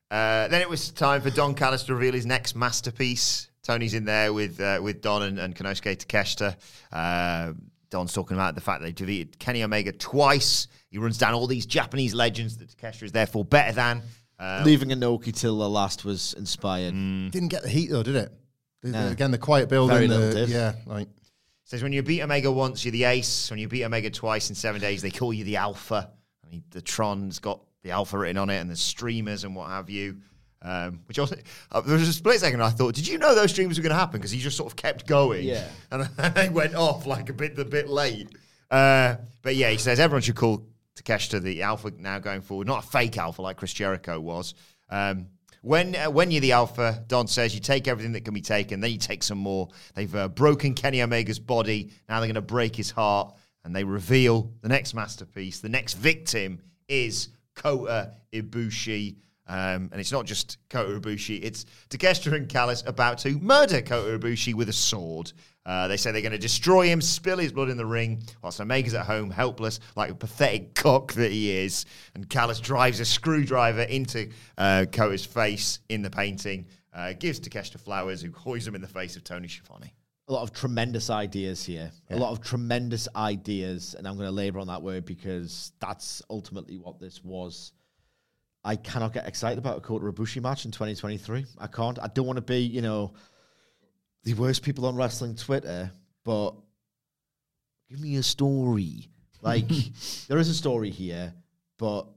Uh, then it was time for Don Callis to reveal his next masterpiece. Tony's in there with uh, with Don and, and Konosuke Takeshita. Uh, Don's talking about the fact that they defeated Kenny Omega twice. He runs down all these Japanese legends that Takeshita is therefore better than. Uh, Leaving Inoki till the last was inspired. Didn't get the heat though, did it? The- the- No. Again, the quiet building. Very and little the, diff. Yeah, like says when you beat Omega once, you're the ace. When you beat Omega twice in seven days, they call you the Alpha. I mean, the Tron's got the Alpha written on it, and the streamers and what have you. Um, which also, uh, there was a split second. I thought, did you know those streams were going to happen? Because he just sort of kept going, Yeah. and they went off like a bit, a bit late. Uh, but yeah, he says everyone should call Takeshita the Alpha now going forward, not a fake Alpha like Chris Jericho was. Um, when uh, when you're the Alpha, Don says you take everything that can be taken, then you take some more. They've uh, broken Kenny Omega's body. Now they're going to break his heart, and they reveal the next masterpiece. The next victim is Kota Ibushi. Um, and it's not just Kota Ibushi, it's Takeshita and Callis about to murder Kota Ibushi with a sword. Uh, they say they're going to destroy him, spill his blood in the ring, whilst Omega's at home, helpless, like a pathetic cock that he is. And Callis drives a screwdriver into uh, Kota's face in the painting, uh, gives Takeshita flowers, who hoys him in the face of Tony Schiavone. A lot of tremendous ideas here. A lot of tremendous ideas, and I'm going to labor on that word because that's ultimately what this was. I cannot get excited about a Kota Ibushi match in 2023. I can't. I don't want to be, you know, the worst people on wrestling Twitter, but give me a story. Like there is a story here, but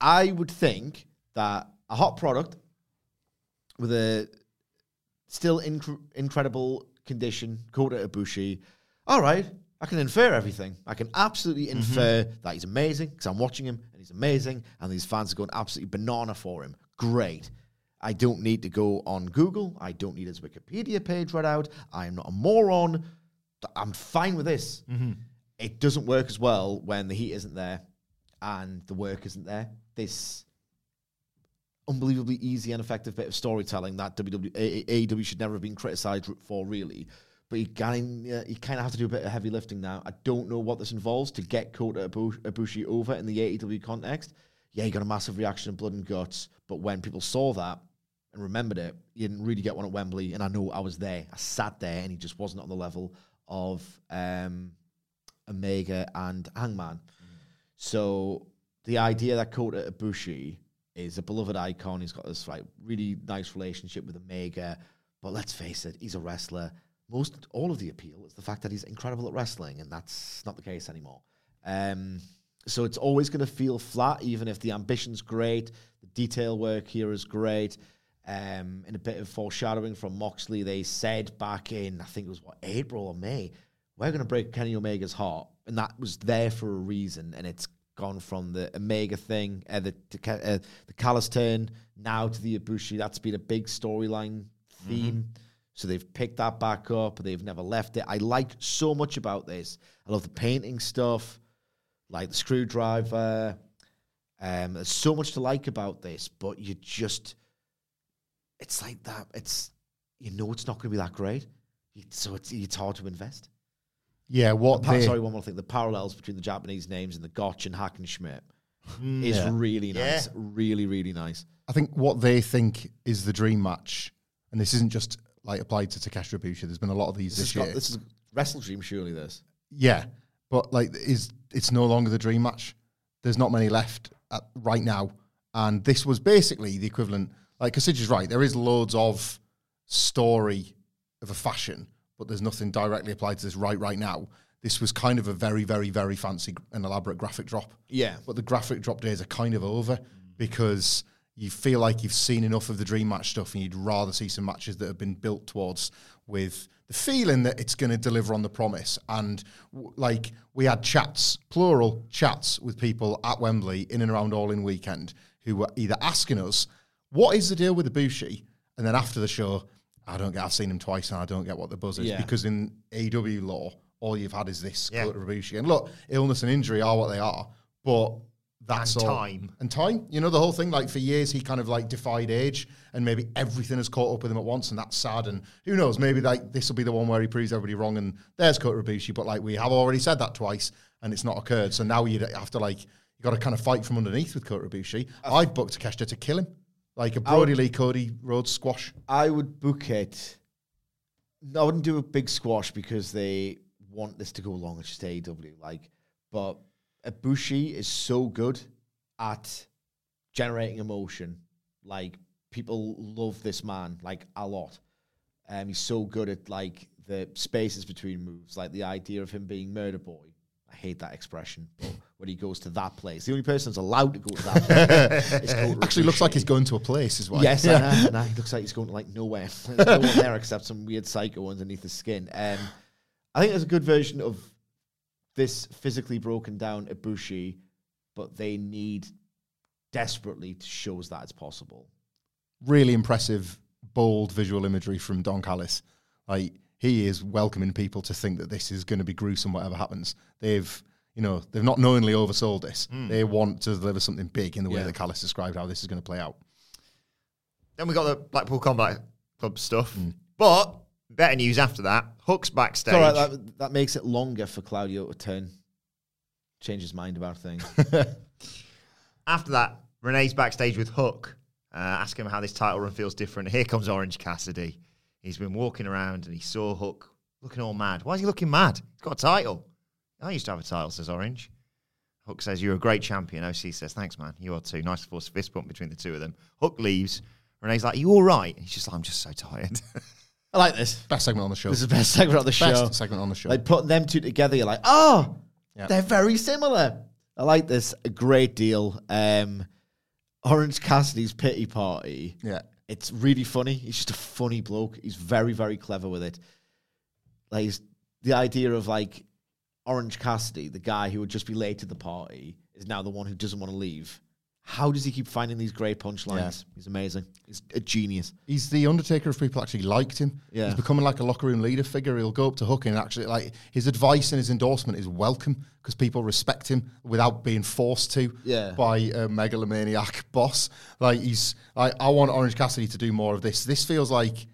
I would think that a hot product with a still inc- incredible condition, called Kota Ibushi. All right, I can infer everything. I can absolutely mm-hmm. infer that he's amazing because I'm watching him and he's amazing, and these fans are going absolutely banana for him. Great. I don't need to go on Google. I don't need his Wikipedia page read out. I am not a moron. I'm fine with this. Mm-hmm. It doesn't work as well when the heat isn't there and the work isn't there. This unbelievably easy and effective bit of storytelling that WWE, AEW should never have been criticized for, really. But you kind you kind of have to do a bit of heavy lifting now. I don't know what this involves to get Kota Ibu- Ibushi over in the AEW context. Yeah, you got a massive reaction of blood and guts, but when people saw that and remembered it, you didn't really get one at Wembley. And I know I was there. I sat there, and he just wasn't on the level of um, Omega and Hangman. So the idea that Kota Ibushi is a beloved icon, he's got this like really nice relationship with Omega, but let's face it, he's a wrestler. Most all of the appeal is the fact that he's incredible at wrestling, and that's not the case anymore. Um, so it's always going to feel flat, even if the ambition's great, the detail work here is great. Um, in a bit of foreshadowing from Moxley, they said back in I think it was what April or May, we're going to break Kenny Omega's heart, and that was there for a reason, and it's gone from the Omega thing, uh, the uh, the Callis turn, now to the Ibushi. That's been a big storyline theme. So they've picked that back up. They've never left it. I like so much about this. I love the painting stuff, like the screwdriver. Um, there's so much to like about this, but you just, it's like that. It's you know it's not going to be that great, so it's it's hard to invest. Yeah, what The pa- they, sorry, one more thing. The parallels between the Japanese names and the Gotch and Hackenschmidt hmm. is Yeah. really nice. Yeah. Really, really nice. I think what they think is the dream match, and this isn't just like applied to Takeshi Ibushi. There's been a lot of these This, this, year. this is Wrestle Dream, surely. This. Yeah, but like, is it's no longer the dream match. There's not many left at, right now, and this was basically the equivalent. Like Kasich is right. There is loads of story of a fashion, but there's nothing directly applied to this right right now. This was kind of a very, very, very fancy and elaborate graphic drop. Yeah. but the graphic drop days are kind of over because you feel like you've seen enough of the dream match stuff and you'd rather see some matches that have been built towards with the feeling that it's going to deliver on the promise and w- like we had chats plural chats with people at Wembley in and around all in weekend who were either asking us what is the deal with the Bushi and then after the show I don't get I've seen him twice and I don't get what the buzz is Yeah. because in AEW law all you've had is this Yeah. Kota and look illness and injury are what they are but that's And all. time. And time. You know, the whole thing, like for years, he kind of like defied age and maybe everything has caught up with him at once. And that's sad. And who knows, maybe like this will be the one where he proves everybody wrong and there's Kota Ibushi. But like we have already said that twice and it's not occurred. So now you have to like, you got to kind of fight from underneath with Kota Ibushi. I'd book Takeshita to kill him. Like a Brodie Lee Cody Rhodes squash. I would book it. I wouldn't do a big squash because they want this to go long. It's just AEW. Like, but Ibushi is so good at generating emotion. Like, people love this man like a lot. Um, he's so good at like the spaces between moves, like the idea of him being murder boy. I hate that expression, but when he goes to that place, the only person that's allowed to go to that place is Actually, looks like he's going to a place as well. Yes, I know, I know. He looks like he's going to like nowhere. There's no one there except some weird psycho underneath the skin. Um, I think there's a good version of this physically broken down Ibushi, but they need desperately to show us that it's possible. really impressive, bold visual imagery from Don Callis. Like he is welcoming people to think that this is going to be gruesome, whatever happens. They've, you know, they've not knowingly oversold this. They want to deliver something big in the way Yeah. that Callis described how this is going to play out. Then we got the Blackpool Combat Club stuff. But better news after that. Hook's backstage. It's all right, that, that makes it longer for Claudio to turn, change his mind about things. After that, Renee's backstage with Hook, uh, asking him how this title run feels different. Here comes Orange Cassidy. He's been walking around and he saw Hook looking all mad. Why is he looking mad? He's got a title. I used to have a title, says Orange. Hook says, You're a great champion. OC says, Thanks, man. You are too. Nice to force a fist bump between the two of them. Hook leaves. Renee's like, Are you all right? He's just like, I'm just so tired. I like this. Best segment on the show. This is the best segment of the show. Best segment on the show. Like putting them two together, you're like, oh, Yeah. they're very similar. I like this a great deal. Um, Orange Cassidy's pity party. yeah. It's really funny. He's just a funny bloke. He's very, very clever with it. Like the idea of like Orange Cassidy, the guy who would just be late to the party, is now the one who doesn't want to leave. How does he keep finding these great punchlines? He's amazing. He's a genius. He's the Undertaker if people actually liked him. Yeah. He's becoming like a locker room leader figure. He'll go up to Hook and actually, like, his advice and his endorsement is welcome because people respect him without being forced to Yeah. by a megalomaniac boss. Like, he's, like, I want Orange Cassidy to do more of this. This feels like,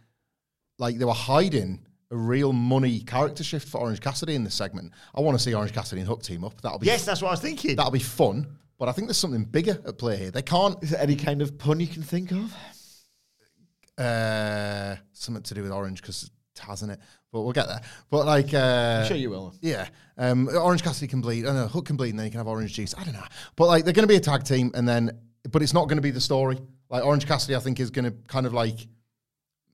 like they were hiding a real money character shift for Orange Cassidy in this segment. I want to see Orange Cassidy and Hook team up. That'll be yes, that's what I was thinking. that'll be fun. But I think there's something bigger at play here. They can't Is there any kind of pun you can think of? uh, something to do with orange because it hasn't it, but we'll get there. But like, uh, I'm sure you will. Yeah, um, Orange Cassidy can bleed. I know Hook can bleed, and then you can have orange juice. I don't know, but like they're going to be a tag team, and then but it's not going to be the story. Like Orange Cassidy, I think is going to kind of like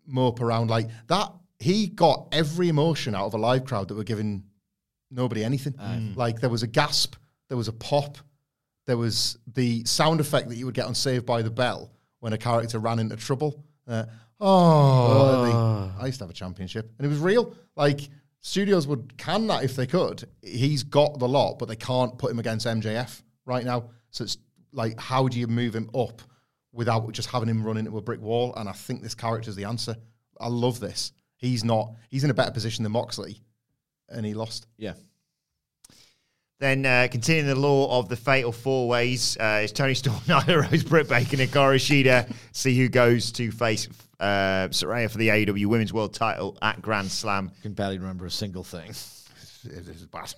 mope around like that. He got every emotion out of a live crowd that were giving nobody anything. Like there was a gasp, there was a pop, there was the sound effect that you would get on Saved by the Bell when a character ran into trouble. Uh, oh, they- I used to have a championship, and it was real. Like studios would can that if they could. He's got the lot, but they can't put him against MJF right now. So it's like, how do you move him up without just having him run into a brick wall? And I think this character is the answer. I love this. He's not. He's in a better position than Moxley, and he lost. Yeah. Then uh, continuing the law of the fatal four ways, uh, it's Toni Storm, Nyla Rose, Britt Baker, and Hikaru Shida. See who goes to face uh, Saraya for the AEW Women's World Title at Grand Slam. I Can barely remember a single thing. It is bad.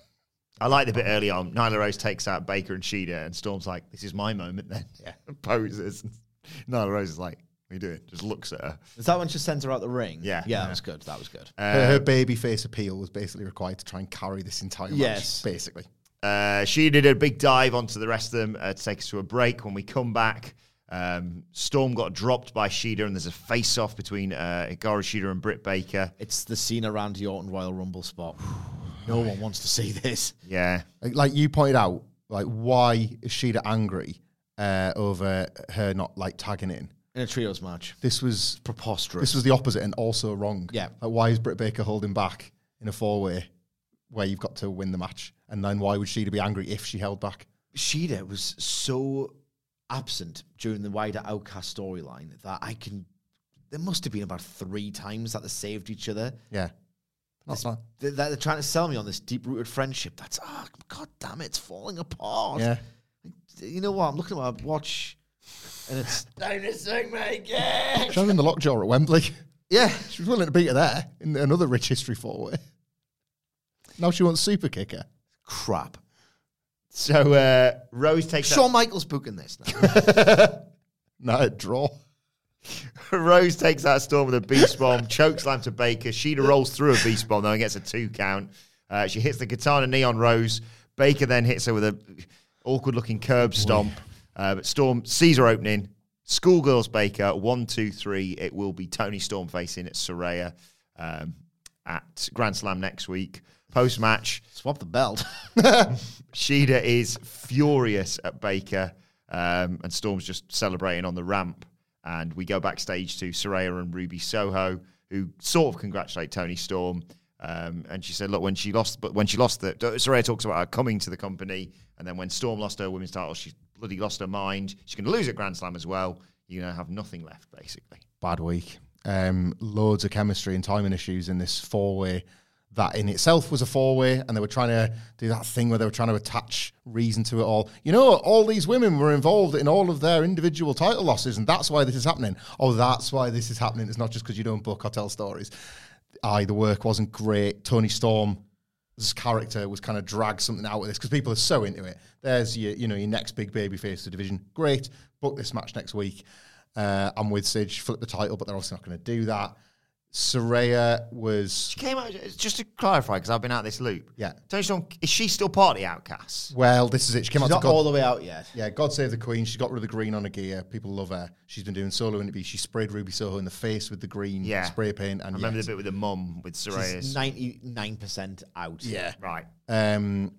I like the bit early on. Nyla Rose takes out Baker and Shida, and Storm's like, "This is my moment." Then, yeah, poses. Nyla Rose is like, "What are you doing?" Just looks at her. Is that when she sends her out the ring? Yeah. Yeah, Yeah. that was good. That was good. her, her baby face appeal was basically required to try and carry this entire match. Yes. basically. Uh, she did a big dive onto the rest of them uh, to take us to a break. When we come back, um, Storm got dropped by Shida, and there's a face off between uh, Hikaru Shida and Britt Baker. It's the Cena Randy Orton Royal Rumble spot. No one wants to see this. Yeah. Like, like you pointed out, like why is Shida angry uh, over her not like tagging in? In a trios match. This was Preposterous. this was the opposite and also wrong. Yeah. Like why is Britt Baker holding back in a four way where you've got to win the match? And then why would Shida be angry if she held back? Shida was so absent during the wider Outcast storyline that I can. There must have been about three times that they saved each other. Yeah. Not This- They're, they're trying to sell me on this deep rooted friendship. That's oh god damn it, it's falling apart. Yeah. You know what? I'm looking at my watch, and it's dinosaur making. She was in the lockjaw at Wembley. Yeah, She was willing to beat her there in another rich history four way. Now she wants super kicker. Crap. So uh, Rose takes Shawn Michaels booking this now. No, a draw. Rose takes out Storm with a beast bomb, choke slam to Baker. Shida rolls through a beast bomb though and gets a two count. Uh, she hits the katana knee on Rose. Baker then hits her with a awkward looking curb stomp. Uh, but Storm sees her opening. Schoolgirls Baker one two three. It will be Toni Storm facing at Saraya um, at Grand Slam next week. Post match, Swap the belt. Shida is furious at Baker, um, and Storm's just celebrating on the ramp. And we go backstage to Saraya and Ruby Soho, who sort of congratulate Toni Storm. Um, and she said, "Look, when she lost, but when she lost the Saraya talks about her coming to the company, and then when Storm lost her women's title, she bloody lost her mind. She's going to lose at Grand Slam as well. You know, have nothing left, basically." bad week. Um, loads of chemistry and timing issues in this four way. That in itself was a four way, and they were trying to do that thing where they were trying to attach reason to it all. You know, all these women were involved in all of their individual title losses, and that's why this is happening. Oh, that's why this is happening. It's not just because you don't book or tell stories. Aye, the work wasn't great. Toni Storm's character was kind of dragged something out of this because people are so into it. There's your, you know, your next big baby face of the division. Great, book this match next week. Uh, I'm with Sidge, flip the title, but they're obviously not going to do that. Saraya was She came out just to clarify because I've been out this loop. Yeah. Toni Storm is she still part of the Outcasts? well. This is it. She came She's out not God, all the way out yet. yeah. God save the Queen. She's got rid of the green on her gear. People love her. She's been doing solo interviews. She sprayed Ruby Soho in the face with the green Yeah. spray paint. And I And remember yes. the bit with the mum with Saraya's. Ninety nine percent out. yeah, Right. Um,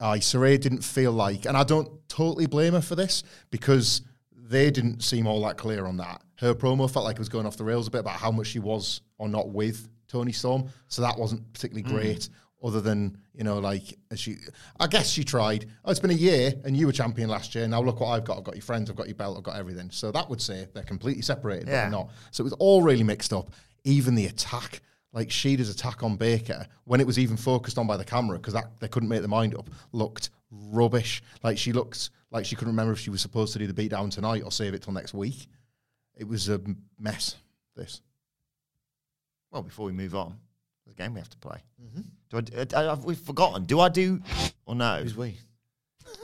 I Saraya didn't feel like, and I don't totally blame her for this because they didn't seem all that clear on that. Her promo felt like it was going off the rails a bit about how much she was or not with Toni Storm, so that wasn't particularly mm. great. Other than you know, like she, I guess she tried. Oh, it's been a year, and you were champion last year. Now look what I've got. I've got your friends. I've got your belt. I've got everything. So that would say they're completely separated, but Yeah. they're not. So it was all really mixed up. Even the attack, like Shida's attack on Baker, when it was even focused on by the camera, because they couldn't make their mind up, looked rubbish. Like she looked like she couldn't remember if she was supposed to do the beatdown tonight or save it till next week. It was a mess. This. Well, before we move on, there's a game we have to play. Do I, do- uh, have we forgotten? Do I do or no? Who's we?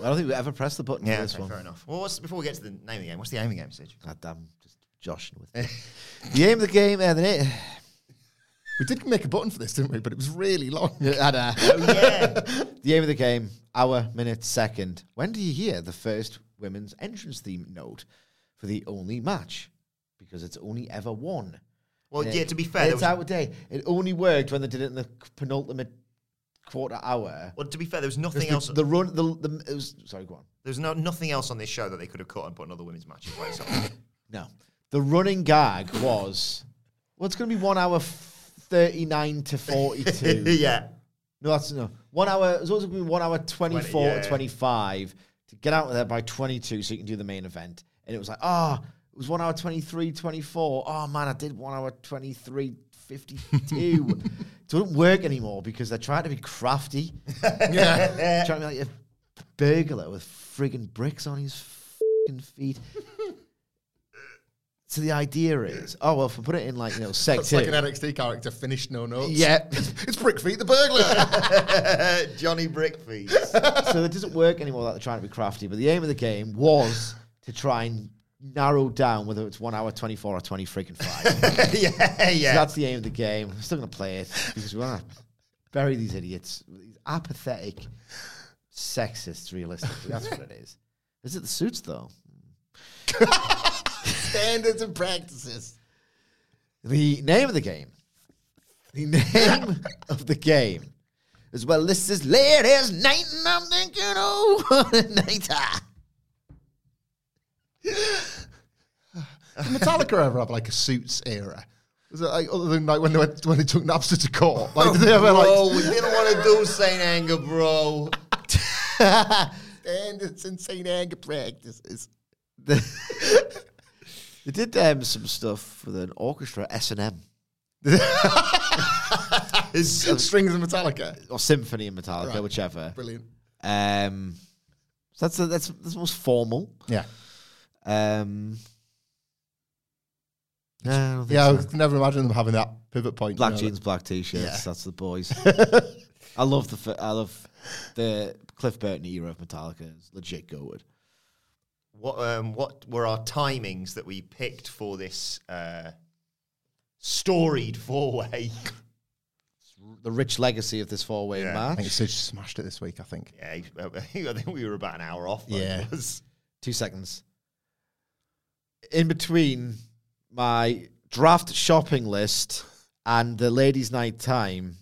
I don't think we ever pressed the button Yeah, for this okay, one. fair enough. Well, what's, before we get to the name of the game, what's the aim of the game, Sid? God damn, just joshing with it. the aim of the game, uh, the na- We did make a button for this, didn't we? But it was really long. And, uh, the aim of the game, hour, minute, second. When do you hear the first women's entrance theme note for the only match? Because it's only ever one. Well, Uh, yeah, to be fair, it's was, out of day. It only worked when they did it in the penultimate quarter hour. well, to be fair, there was nothing the, else. the run, the, the it was sorry, go on. there was no nothing else on this show that they could have cut and put another women's match in place. No, the running gag was, well, it's going to be one hour f- 39 to 42. yeah. No, that's no. One hour, it's always be one hour 24 20, yeah. to 25 to get out of there by 22 so you can do the main event. And it was like, ah, it was one hour 23, 24. Oh man, I did one hour 23, 52. it doesn't work anymore because they're trying to be crafty. Yeah. trying to be like a burglar with friggin' bricks on his fucking feet. so the idea is, oh well, if we put it in like you know, It's like an NXT character, finished no notes. yeah, it's Brick Feet the burglar. Johnny Brickfeet. so it doesn't work anymore that they're trying to be crafty. But the aim of the game was to try and narrow down whether it's one hour twenty four or twenty freaking five. yeah, yeah. So that's the aim of the game. I'm still gonna play it because we want to bury these idiots, these apathetic, sexists. Realistically, that's what it is. Is it the suits though? Standards and practices. The name of the game. The name of the game is well. This is ladies' night, and I'm thinking, oh, night. Did Metallica ever have like a suits era? Was it like other than like when they went, when they took Napster to court? Like did they ever bro, like we didn't want to do Saint Anger, bro. standards and Saint Anger practices? they did um, some stuff with an orchestra, S and M, Strings and Metallica. or symphony and Metallica, Right. whichever. Brilliant. Um, so that's that's that's the most formal. Yeah. Um, no, I don't Yeah, I could never imagine them having that pivot point. black you know, jeans, black t-shirts. Yeah. That's the boys. I love the I love the Cliff Burton era of Metallica. It's legit goated. What um what were our timings that we picked for this uh storied four way? The rich legacy of this four-way Yeah. I match. think Sid smashed it this week. I think. Yeah, I think we were about an hour off. Yeah. Two seconds. In between my draft shopping list and the ladies' night time,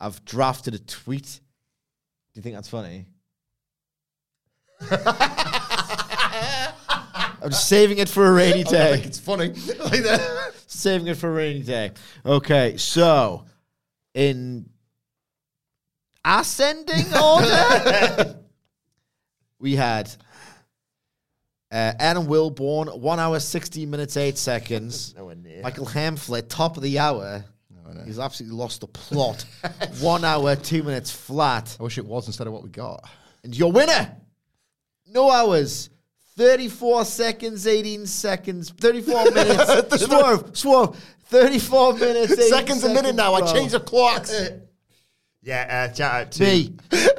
I've drafted a tweet. Do you think that's funny? I'm just saving it for a rainy I day. think it's funny. Like that. saving it for a rainy day. Okay, so in ascending order, we had uh, Adam Wilbourn, one hour, 16 minutes, eight seconds. Nowhere near. Michael Hamflett, top of the hour. He's absolutely lost the plot. one hour, two minutes flat. I wish it was instead of what we got. And your winner, no hours, 34 seconds, 18 seconds, 34 minutes. swerve, swerve. 34 minutes, 18 Seconds a minute now. I bro. changed the clocks. yeah, uh, shout out to Me,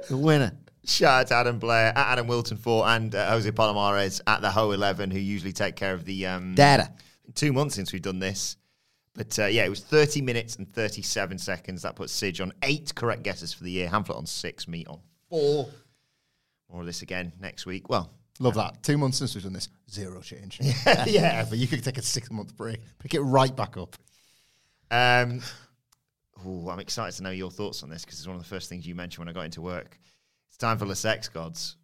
the winner. Shout out to Adam Blair at Adam Wilton Four and uh, Jose Palomares at the Ho Eleven who usually take care of the um Data. two months since we've done this. But uh, yeah, it was 30 minutes and 37 seconds. That puts Sidge on eight correct guesses for the year. Hamflett on six, me on four. More of this again next week. Well, Love that. Two months since we've done this, zero change. yeah. but you could take a six month break, pick it right back up. Um, ooh, I'm excited to know your thoughts on this because it's one of the first things you mentioned when I got into work. It's time for the sex gods.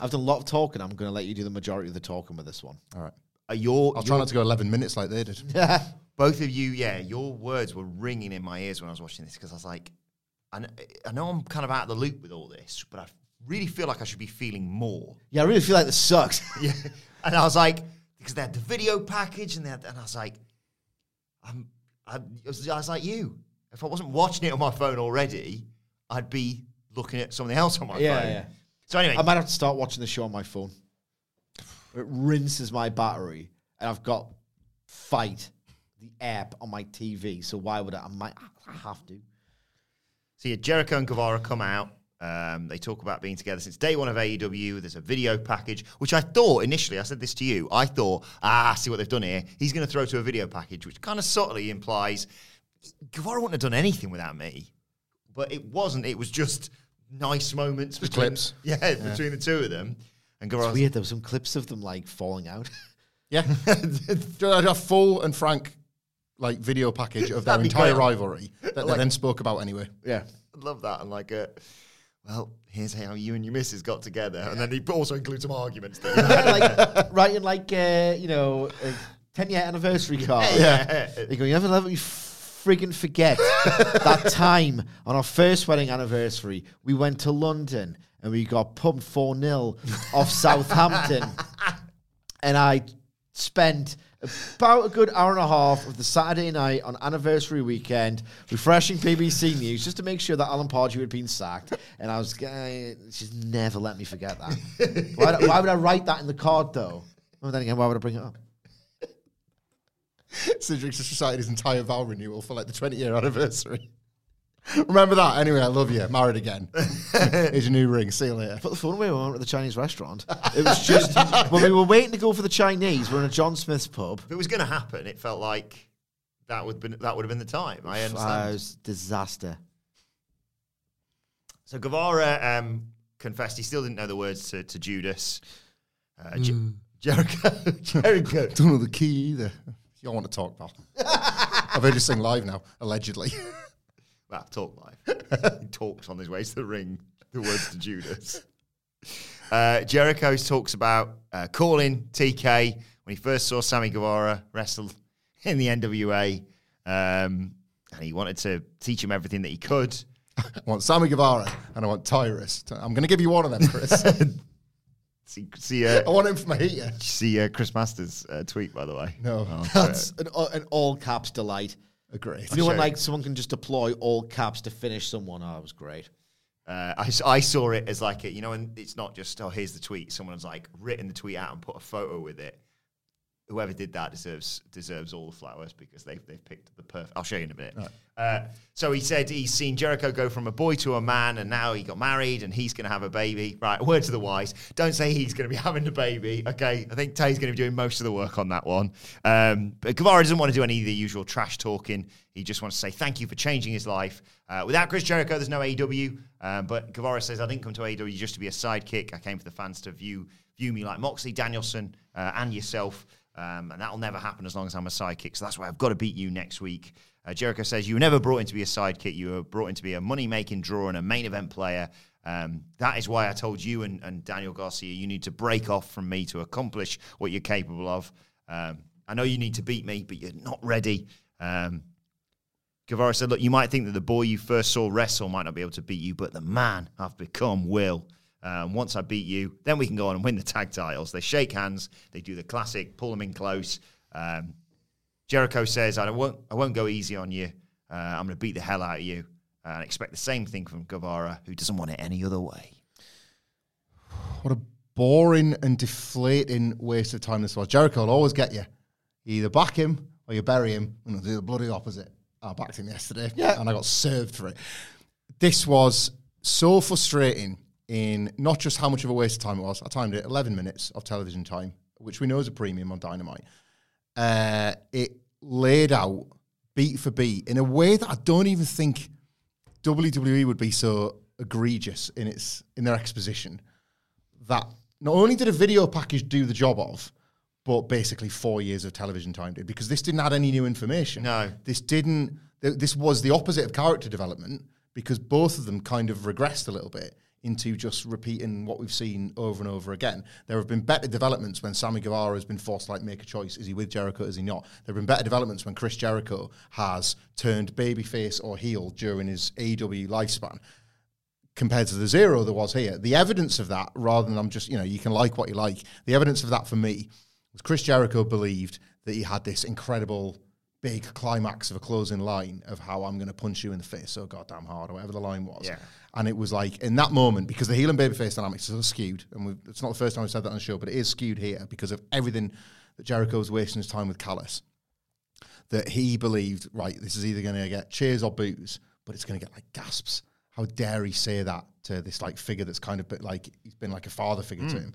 I've done a lot of talking. I'm going to let you do the majority of the talking with this one. All right. Are your, I'll try your- not to go 11 minutes like they did. both of you, yeah, your words were ringing in my ears when I was watching this because I was like, I know, I know I'm kind of out of the loop with all this, but I really feel like I should be feeling more. Yeah, I really feel like this sucks. Yeah. And I was like, because they had the video package and they had, and I was like, I'm, I, I was, I was like you. If I wasn't watching it on my phone already, I'd be looking at something else on my Yeah, phone. yeah. So anyway, I might have to start watching the show on my phone. It rinses my battery, and I've got FITE, the app, on my TV. So why would I? I might I have to. So yeah, Jericho and Guevara come out. Um, they talk about being together since day one of AEW. There's a video package, which I thought initially, I said this to you, I thought, ah, see what they've done here. He's going to throw to a video package, which kind of subtly implies Guevara wouldn't have done anything without me. But it wasn't. It was just nice moments. Just between- clips. Yeah, between the two of them. And Guevara It's weird. There were some clips of them like falling out. Yeah. A full and frank like video package of their entire great. rivalry that they then spoke about anyway. yeah. I'd love that. And like, uh, well, here's how you and your missus got together. And then he also includes some arguments. That like writing like uh, you know a ten year anniversary card. yeah. They go, you ever let me f- friggin' forget that time on our first wedding anniversary. We went to London and we got pumped 4 0 off Southampton. And I spent about a good hour and a half of the Saturday night on anniversary weekend refreshing BBC News just to make sure that Alan Pardew had been sacked. And I was uh, she's never let me forget that. why, why would I write that in the card though? Well, then again, why would I bring it up? Cedric's just recited his entire vow renewal for like the 20 year anniversary. Remember that? Anyway, I love you. Married again. Here's your new ring. See you later. Put the phone away when we went to the Chinese restaurant. It was just when we were waiting to go for the Chinese. We're in a John Smith's pub. If it was going to happen, it felt like that would been that would have been the time. I Uh, understand. it was disaster. So Guevara um, confessed he still didn't know the words to, to Judas. Uh, Je- Jericho, Jericho. Don't know the key either. You want to talk, pal. I've heard you sing live now, allegedly. Well, talk live. he talks on his way to the ring. The words to Judas. Uh, Jericho talks about uh, calling TK when he first saw Sammy Guevara wrestle in the NWA, um, and he wanted to teach him everything that he could. I want Sammy Guevara and I want Tyrus. I'm going to give you one of them, Chris. See, see, uh, I want him for my heater. see uh, Chris Masters' uh, tweet, by the way. No. Oh, That's an, an all caps delight. Agreed. You know when like someone can just deploy all caps to finish someone? Oh, it was great. Uh, I, I saw it as like a, you know, and it's not just oh here's the tweet. Someone's like written the tweet out and put a photo with it. Whoever did that deserves deserves all the flowers because they've they've picked the perfect. I'll show you in a minute. Uh, so he said he's seen Jericho go from a boy to a man, and now he got married, and he's going to have a baby. Right, word to the wise: don't say he's going to be having a baby. Okay, I think Tay's going to be doing most of the work on that one. Um, but Guevara doesn't want to do any of the usual trash talking. He just wants to say thank you for changing his life. Uh, without Chris Jericho, there's no AEW. Um, but Guevara says, I didn't come to AEW just to be a sidekick. I came for the fans to view view me like Moxley, Danielson, uh, and yourself. Um, and that'll never happen as long as I'm a sidekick. So that's why I've got to beat you next week. Uh, Jericho says, You were never brought in to be a sidekick. You were brought in to be a money making draw and a main event player. Um, that is why I told you and, and Daniel Garcia, you need to break off from me to accomplish what you're capable of. Um, I know you need to beat me, but you're not ready. Um, Guevara said, Look, you might think that the boy you first saw wrestle might not be able to beat you, but the man I've become will. Um, once I beat you, then we can go on and win the tag titles. They shake hands, they do the classic, pull them in close. Um, Jericho says, I won't, I won't go easy on you. Uh, I'm going to beat the hell out of you. And expect the same thing from Guevara, who doesn't want it any other way. What a boring and deflating waste of time this was. Jericho will always get you. You either back him or you bury him, and he'll do the bloody opposite. I backed him yesterday, Yeah. and I got served for it. This was so frustrating in not just how much of a waste of time it was. I timed it 11 minutes of television time, which we know is a premium on Dynamite. Uh, it laid out beat for beat in a way that I don't even think WWE would be so egregious in its in their exposition that not only did a video package do the job of, but basically four years of television time did because this didn't add any new information. No. this didn't. th- This was the opposite of character development because both of them kind of regressed a little bit into just repeating what we've seen over and over again. There have been better developments when Sammy Guevara has been forced to like make a choice: is he with Jericho? Is he not? There have been better developments when Chris Jericho has turned babyface or heel during his AEW lifespan compared to the zero there was here. The evidence of that, rather than I'm just, you know, you can like what you like, the evidence of that for me was Chris Jericho believed that he had this incredible big climax of a closing line of how I'm going to punch you in the face so goddamn hard or whatever the line was. Yeah. And it was like in that moment, because the heel and babyface dynamics are skewed, and we've, it's not the first time we've said that on the show, but it is skewed here because of everything that Jericho was wasting his time with Callis that he believed, right, this is either going to get cheers or boos, but it's going to get like gasps. How dare he say that to this like figure that's kind of bit like he's been like a father figure to hmm. him?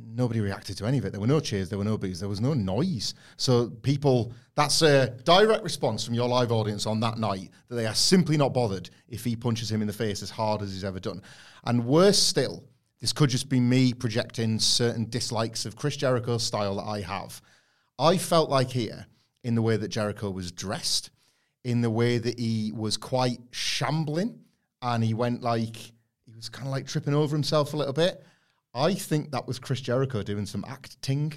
Nobody reacted to any of it. There were no cheers, there were no boos, there was no noise. So people, that's a direct response from your live audience on that night that they are simply not bothered if he punches him in the face as hard as he's ever done. And worse still, this could just be me projecting certain dislikes of Chris Jericho's style that I have. I felt like here, in the way that Jericho was dressed, in the way that he was quite shambling, and he went like he was kind of like tripping over himself a little bit. I think that was Chris Jericho doing some acting.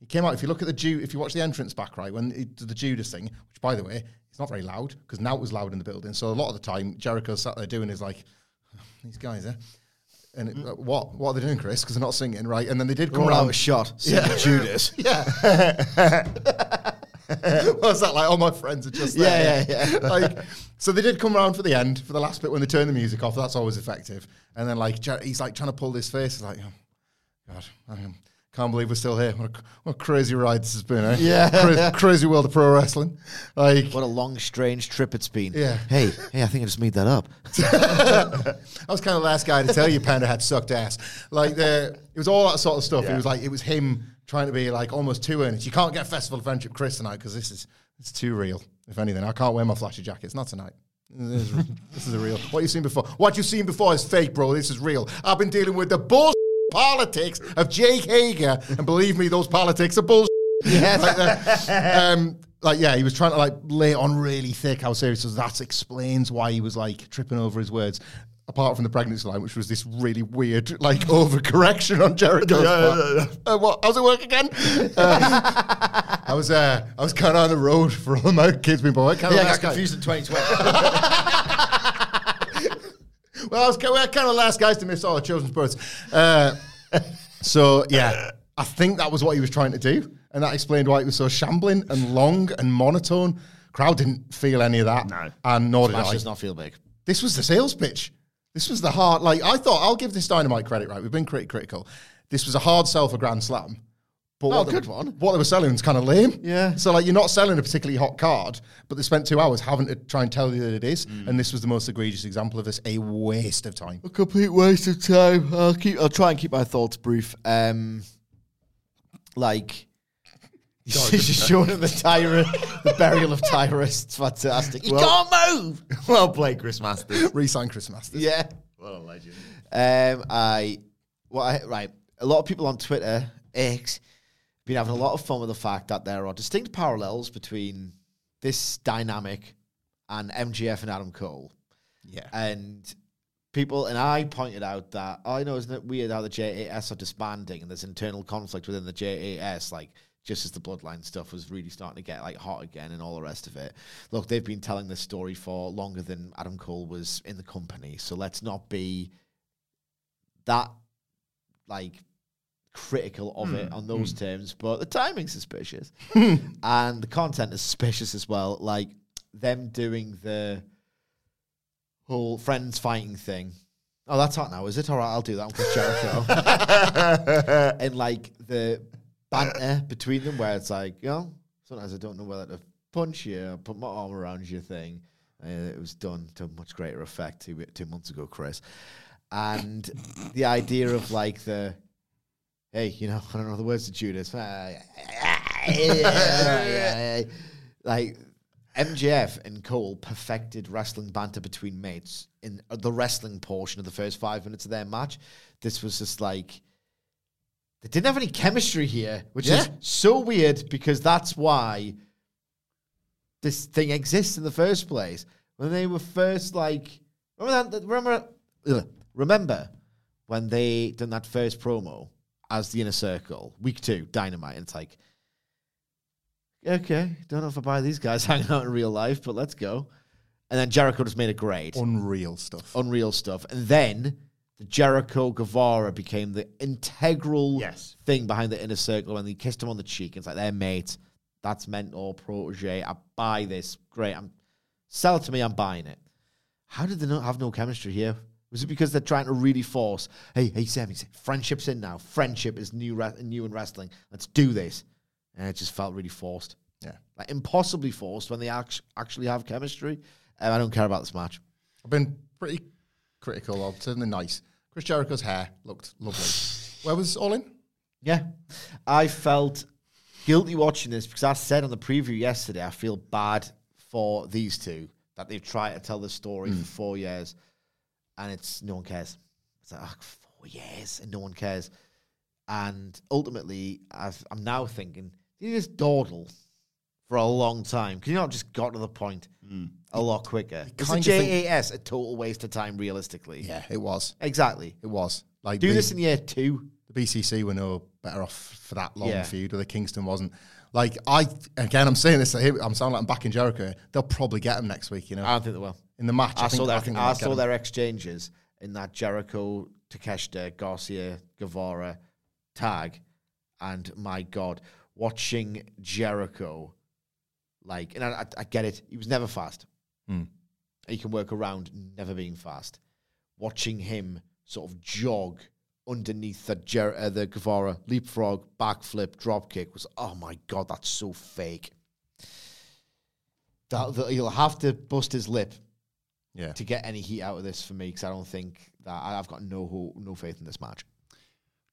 He came out. If you look at the Ju, if you watch the entrance back, right when he did the Judas thing, which by the way, it's not very loud because now it was loud in the building. So a lot of the time, Jericho sat there doing his like, these guys, eh? And it, uh, what what are they doing, Chris? Because they're not singing, right? And then they did come around. a shot. Yeah. Judas. Yeah. Was that like all my friends are just there? Yeah, yeah, yeah. like, so they did come around for the end for the last bit when they turn the music off. That's always effective. And then like he's like trying to pull this face. He's like, oh, God, I can't believe we're still here. What a, what a crazy ride this has been. Eh? Yeah. Cra- crazy world of pro wrestling. Like, What a long, strange trip it's been. Yeah. Hey, hey, I think I just made that up. I was kind of the last guy to tell you Panda had sucked ass. Like the, it was all that sort of stuff. It was like it was him trying to be like almost too earnest. You can't get Festival of Friendship Chris tonight because this is it's too real. If anything, I can't wear my flashy jacket. It's Not tonight. This is, this is a real. What you've seen before. What you've seen before is fake, bro. This is real. I've been dealing with the bull politics of Jake Hager, and believe me, those politics are bull. Yes. like, the- um, like yeah, he was trying to like lay it on really thick how serious. So that explains why he was like tripping over his words. Apart from the pregnancy line, which was this really weird like overcorrection on Jericho's part. Uh, what? How's it work again? Uh, I was uh, I was kind of on the road for all my kids being born. Kind Yeah, of I last got confused in 2020. Well, I was kind of, kind last guys to miss all the children's births. Uh, so yeah, I think that was what he was trying to do, and that explained why it was so shambling and long and monotone. Crowd didn't feel any of that, No. and nor did Smash I. does not feel big. This was the sales pitch. This was the hard. Like I thought, I'll give this Dynamite credit. Right, we've been pretty critical. This was a hard sell for Grand Slam. But Oh, what they- good one. What they were selling was kind of lame. Yeah. So like, you're not selling a particularly hot card, but they spent two hours having to try and tell you that it is. Mm. And this was the most egregious example of this. A waste of time. A complete waste of time. I'll keep. I'll try and keep my thoughts brief. Um, like. She's just showing him the Tyrus, the burial of Tyrus. It's fantastic. He Well- can't move. well played, Chris Masters. Resign Chris Masters. Yeah. what a legend. Um, I, well, I, right. A lot of people on Twitter, X, been having a lot of fun with the fact that there are distinct parallels between this dynamic and MJF and Adam Cole. Yeah. And people, and I pointed out that, oh, I know, isn't it weird how the JAS are disbanding and there's internal conflict within the JAS, like, just as the bloodline stuff was really starting to get like hot again and all the rest of it. Look, they've been telling this story for longer than Adam Cole was in the company, so let's not be that like critical of it hmm. on those hmm. terms, but the timing's suspicious. and the content is suspicious as well. Like them doing the whole friends fighting thing. Oh, that's hot now, is it? All right, I'll do that one with Jericho. and like the banter between them where it's like, you know, sometimes I don't know whether to punch you or put my arm around you thing. Uh, it was done to much greater effect two, two months ago, Chris. And the idea of like the, hey, you know, I don't know the words to Judas. like MJF and Cole perfected wrestling banter between mates in the wrestling portion of the first five minutes of their match. This was just like they didn't have any chemistry here, which is so weird because that's why this thing exists in the first place. When they were first like remember that remember remember when they done that first promo as the inner circle, week two, dynamite, and it's like okay, don't know if I buy these guys hanging out in real life, but let's go. And then Jericho just made it great Unreal stuff. unreal stuff. And then the Jericho Guevara became the integral Yes. thing behind the inner circle when he kissed him on the cheek. It's like they're mates. That's mentor, protege. I buy this. Great. I'm sell it to me, I'm buying it. How did they not have no chemistry here? Was it because they're trying to really force, hey, hey, Sammy, friendship's in now. Friendship is new, re- new in wrestling. Let's do this. And it just felt really forced. Yeah. Like impossibly forced when they act- actually have chemistry. Um, I don't care about this match. I've been pretty critical of certainly nice. Chris Jericho's hair looked lovely. Where was All In? Yeah. I felt guilty watching this because I said on the preview yesterday, I feel bad for these two that they've tried to tell the story for hmm. four years and it's no one cares. It's like, oh, four years and no one cares. And ultimately, I've, I'm now thinking, you just dawdle for a long time. Can you not just got to the point hmm. A lot quicker? Is the kind think- JAS a total waste of time, realistically? Yeah, it was. Exactly. It was. Like Do the- this in year two. the BCC were no better off for that long Yeah. feud, or the Kingston wasn't. Like I again, I'm saying this. I'm sounding like I'm back in Jericho. They'll probably get him next week. You know, I don't think they will. in the match. I, think, saw their, think I, they get saw him. their exchanges in that Jericho, Takeshita, Garcia, Guevara tag, and my God, watching Jericho, like, and I, I, I get it, he was never fast. Hmm. He can work around never being fast. Watching him sort of jog underneath the Jer- uh, the Guevara leapfrog, backflip, drop kick was oh my god, that's so fake. That, that he'll have to bust his lip Yeah. to get any heat out of this for me because I don't think that I- I've got no hope, no faith in this match.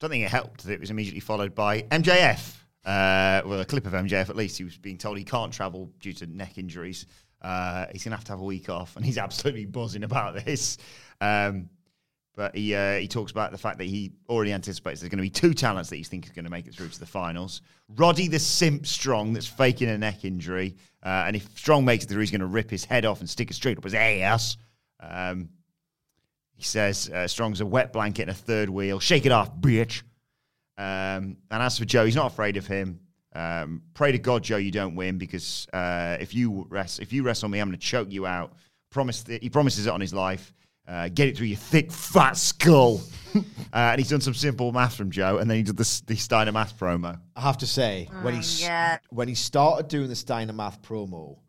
don't think it helped that it was immediately followed by MJF. Uh, well, a clip of MJF at least. He was being told he can't travel due to neck injuries. Uh, he's going to have to have a week off, and he's absolutely buzzing about this. Um, but he uh, he talks about the fact that he already anticipates there's going to be two talents that he thinks are going to make it through to the finals. Roddy the Simp Strong, that's faking a neck injury, uh, and if Strong makes it through, he's going to rip his head off and stick it straight up his ass. Um, he says uh, Strong's a wet blanket and a third wheel. Shake it off, bitch. Um, and as for Joe, he's not afraid of him. Um, pray to God, Joe, you don't win because uh, if you rest, if you wrestle me, I'm going to choke you out. Promise that he promises it on his life. Uh, get it through your thick, fat skull. uh, and he's done some simple math from Joe, and then he did the, the Steiner math promo. I have to say, when he s- when he started doing the Steiner Math promo,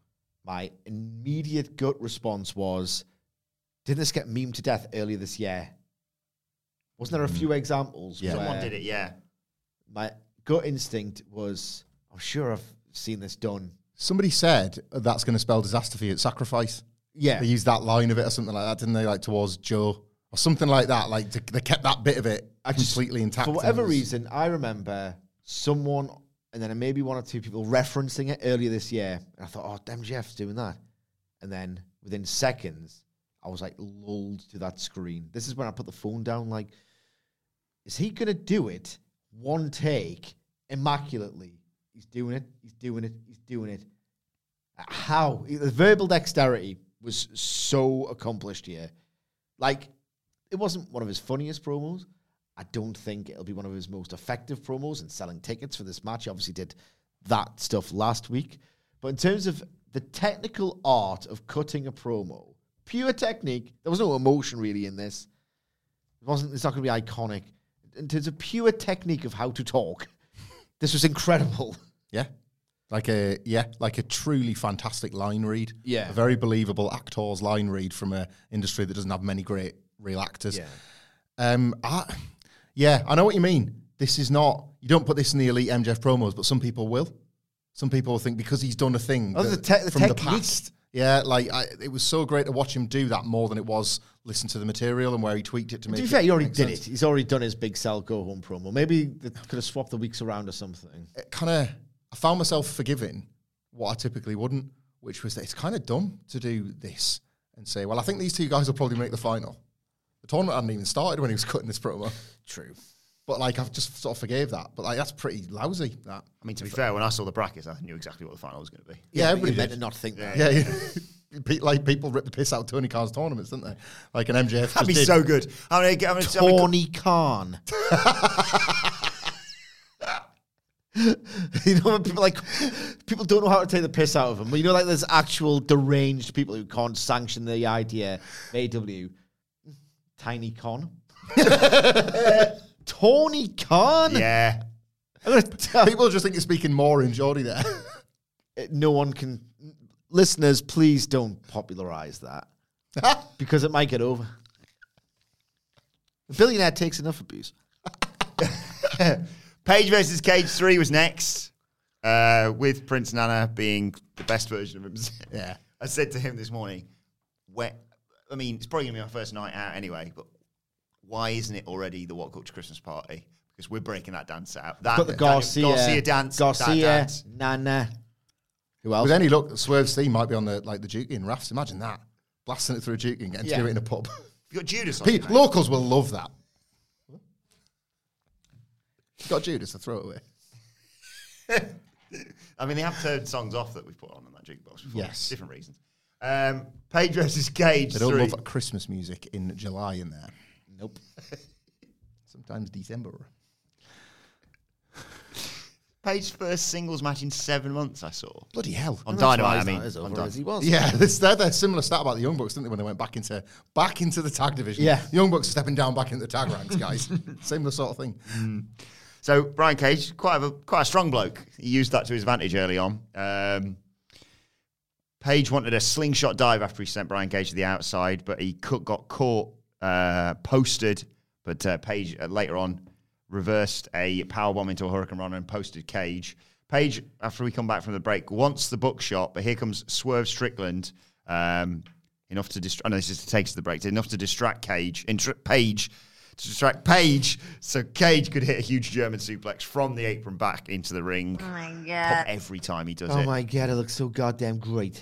my immediate gut response was, "Didn't this get memed to death earlier this year?" Wasn't there a few examples? Yeah. Someone did it, yeah. My gut instinct was, "I'm sure I've seen this done." Somebody said that's going to spell disaster for you at sacrifice. Yeah, They used that line of it or something like that, didn't they? Like towards Joe or something like that. Like to, they kept that bit of it I just- completely intact. For whatever reason, I remember someone, and then maybe one or two people referencing it earlier this year. And I thought, oh, damn, Jeff's doing that. And then within seconds, I was like lulled to that screen. This is when I put the phone down. Like, is he going to do it one take immaculately? He's doing it. He's doing it. He's doing it. How? The verbal dexterity was so accomplished here. Like, it wasn't one of his funniest promos. I don't think it'll be one of his most effective promos in selling tickets for this match. He obviously did that stuff last week. But in terms of the technical art of cutting a promo, pure technique, there was no emotion really in this. It wasn't it's not gonna be iconic. In terms of pure technique of how to talk, this was incredible. Yeah. Like a yeah, like a truly fantastic line read. Yeah. A very believable actor's line read from a industry that doesn't have many great real actors. Yeah, Um I yeah, I know what you mean. This is not you don't put this in the elite MJF promos, but some people will. Some people think because he's done a thing Oh, that- the te- the from the past. Yeah, like I, it was so great to watch him do that more than it was listen to the material and where he tweaked it to To make. be it fair, he already did sense. it. He's already done his big sell go home promo. Maybe they could have swapped the weeks around or something. it kind of I found myself forgiving what I typically wouldn't, which was that it's kind of dumb to do this and say, well, I think these two guys will probably make the final. The tournament hadn't even started when he was cutting this promo. True. But like I've just sort of forgave that. But like that's pretty lousy. That I mean, to be fair, when I saw the brackets, I knew exactly what the final was going to be. yeah, but everybody meant to not think that. Yeah, yeah. Pe- like people rip the piss out of Tony Khan's tournaments, didn't they? Like an MJF. That'd just be did. so good. I'm gonna, I'm gonna, I'm gonna- Tawny Khan. you know, when people like people don't know how to take the piss out of him. But you know, like there's actual deranged people who can't sanction the idea. AW, Tiny Con, Tawny Khan. yeah. I'm gonna tell People just think you're speaking more in Geordie there. no one can. Listeners, please don't popularize that because it might get over. A billionaire takes enough abuse. Page versus Cage 3 was next, uh, with Prince Nana being the best version of himself. Yeah. I said to him this morning, where, I mean, it's probably going to be my first night out anyway, but why isn't it already the WhatCulture Christmas party? Because we're breaking that dance out. That Got the Garcia, Garcia dance. that Garcia, dance. Nana. Who else? With any luck, Swerve Steam might be on the like the Duke in rafts. Imagine that. Blasting it through a Duke and getting Yeah. to do it in a pub. You got Judas on Pe- locals will love that. You got Judas to throw it away. I mean, they have turned songs off that we've put on in that jukebox before. Yes. Different reasons. Um, Page versus Cage They don't love Christmas music in July in there. Nope. Sometimes December. Page's first singles match in seven months. I saw Bloody hell. on And that's why Dynamite. I he's mean, not as on over Dy- as he was. Yeah, this, they're, they're similar stat about the Young Bucks, didn't they, when they went back into back into the tag division? Yeah. The Young Bucks are stepping down back into the tag ranks, guys. similar sort of thing. So Brian Cage, quite a quite a strong bloke. He used that to his advantage early on. Um, Page wanted a slingshot dive after he sent Brian Cage to the outside, but he got caught uh, posted. But uh, Page uh, later on reversed a power bomb into a hurricanrana and posted Cage. Page, after we come back from the break, wants the Buckshot, but here comes Swerve Strickland. Um, enough to distract. No, this is to take to the break. Enough to distract Cage. Intra- Page to distract Page, so Cage could hit a huge German suplex from the apron back into the ring. Oh my god! Every time he does Oh it. Oh my god, it looks so goddamn great.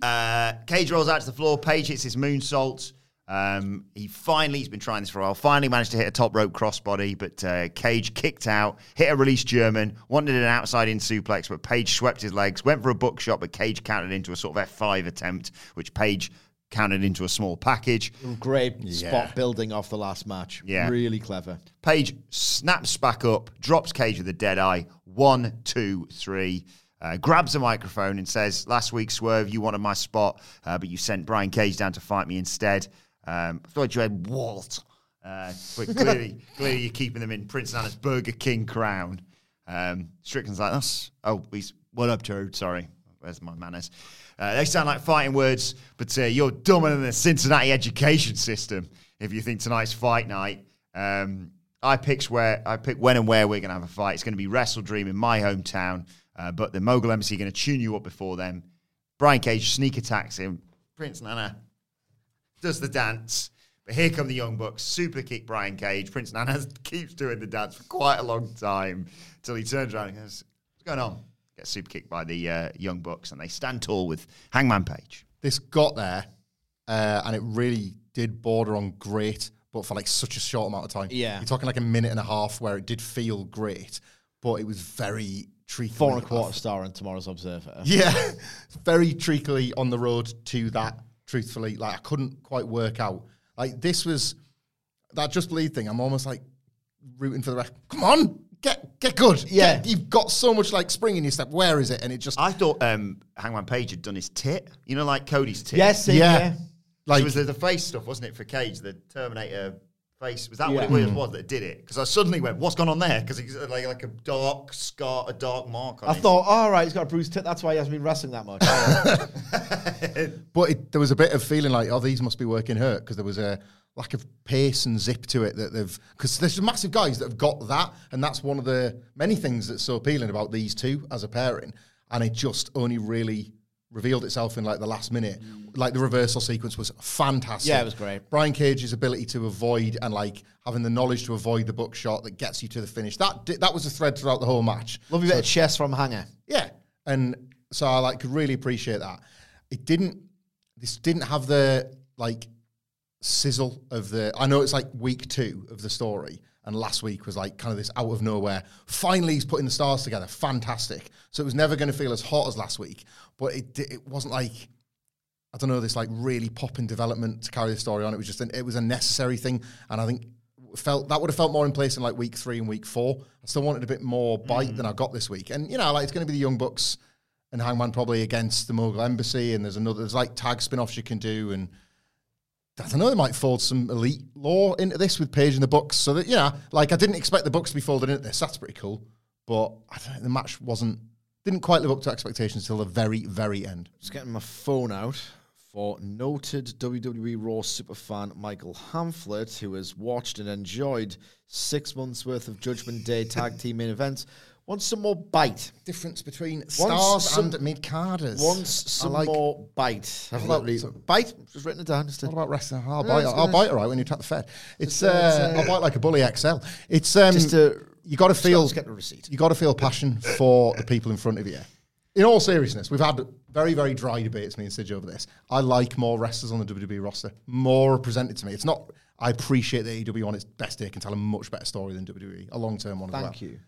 Uh, Cage rolls out to the floor. Page hits his moonsault. Um, he finally, he's been trying this for a while, finally managed to hit a top rope crossbody, but uh, Cage kicked out, hit a release German, wanted an outside in suplex, but Page swept his legs, went for a Buckshot, but Cage countered into a sort of F5 attempt, which Page countered into a small package. Great spot building off the last match. Yeah. Really clever. Page snaps back up, drops Cage with a dead eye. One, two, three. Uh, grabs a microphone and says, "Last week, Swerve, you wanted my spot, uh, but you sent Brian Cage down to fight me instead. Um, I thought you had Walt, uh, but clearly, clearly you're keeping them in Prince Nana's Burger King crown." Um, Strickland's like, "That's oh, he's what up, Joe? Sorry, where's my manners?" Uh, they sound like fighting words, but uh, you're dumber than the Cincinnati education system if you think tonight's fight night. Um, I picked where I picked when and where we're going to have a fight. It's going to be WrestleDream in my hometown, uh, but the Mogul Embassy are going to tune you up before them. Brian Cage sneak attacks him. Prince Nana does the dance. But here come the Young Bucks, super kick Brian Cage. Prince Nana keeps doing the dance for quite a long time until he turns around and goes, What's going on? Gets super kicked by the uh, Young Bucks, and they stand tall with Hangman Page. This got there, uh, and it really did border on great, but for like such a short amount of time. Yeah. You're talking like a minute and a half where it did feel great, but it was very treacly. Four and a quarter star in tomorrow's Observer. Yeah, very treacly on the road to that. Truthfully, like I couldn't quite work out. Like this was that just bleed thing. I'm almost like rooting for the rest. Come on, get get good. Yeah. Get- you've got so much like spring in your step. Where is it? And it just I thought um, Hangman Page had done his tit, you know, like Cody's tit. Yes, Yeah. yeah. Like, like it was the, the face stuff, wasn't it, for Cage? The Terminator face. Was that what it was, mm. was that did it? Because I suddenly went, "What's gone on there?" Because it's uh, like like a dark scar, a dark mark. On I it. thought, all right, he's got a bruised tit. That's why he hasn't been wrestling that much. But it, there was a bit of feeling like, oh, these must be working hurt because there was a lack of pace and zip to it that they've. Because there's massive guys that have got that, and that's one of the many things that's so appealing about these two as a pairing. And it just only really revealed itself in like the last minute. Mm. Like the reversal sequence was fantastic. Yeah, it was great. Brian Cage's ability to avoid and like having the knowledge to avoid the buckshot that gets you to the finish. That di- that was a thread throughout the whole match. Lovely bit of chess from Hanger. Yeah, and so I like could really appreciate that. It didn't. This didn't have the like sizzle of the. I know it's like week two of the story, and last week was like kind of this out of nowhere. Finally, he's putting the stars together. Fantastic. So it was never going to feel as hot as last week, but it it wasn't like. I don't know this like really popping development to carry the story on. It was just an, it was a necessary thing, and I think felt that would have felt more in place in like week three and week four. I still wanted a bit more bite mm. than I got this week, and you know like it's going to be the Young Bucks and Hangman probably against the Mogul Embassy, and there's another there's like tag spin-offs you can do, and I don't know they might fold some elite law into this with Page in the Bucks, so that you know like I didn't expect the Bucks to be folded into this. That's pretty cool, but I don't the match wasn't didn't quite live up to expectations till the very very end. Just getting my phone out for noted WWE Raw superfan Michael Hamflett, who has watched and enjoyed six months worth of Judgment Day tag team main events, wants some more bite. Difference between stars some- and mid carders. Wants some like, more bite. I've bite. Just written it down. Just What about wrestling? I'll No, bite. I'll bite all right when you tap the Fed. It's, uh, uh, I'll bite like a bully XL. It's um, Just to- you got to feel. get the receipt. You got to feel passion for the people in front of you. In all seriousness, we've had very very dry debates me and Sidge over this. I like more wrestlers on the WWE roster, more presented to me. It's not. I appreciate that AEW on its best day can tell a much better story than WWE, a long term one as well. Thank you.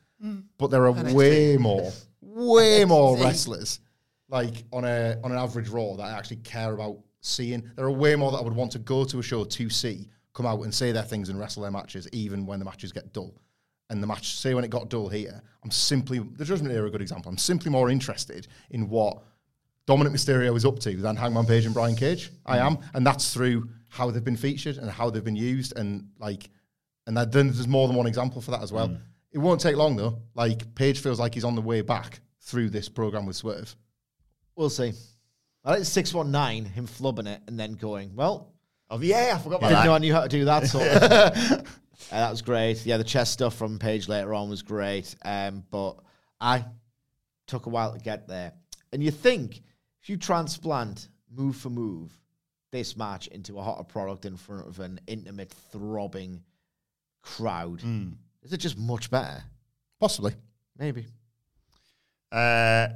But there are way more, way more wrestlers, like on a on an average Raw that I actually care about seeing. There are way more that I would want to go to a show to see come out and say their things and wrestle their matches, even when the matches get dull. and the match, say when it got dull here, I'm simply the Judgment Era a good example. I'm simply more interested in what Dominik Mysterio is up to than Hangman Page and Brian Cage. I am, and that's through how they've been featured and how they've been used, and like, and that, then there's more than one example for that as well. It won't take long though. Like Page feels like he's on the way back through this program with Swerve. We'll see. I like six one nine him flubbing it and then going well. Oh yeah, I forgot about Didn't that. know I knew how to do that. Sort of. Uh, that was great. Yeah, the chess stuff from Page later on was great. Um, but I took a while to get there. And you think if you transplant move for move this match into a hotter product in front of an intimate, throbbing crowd, is it just much better? Possibly. Maybe. Uh,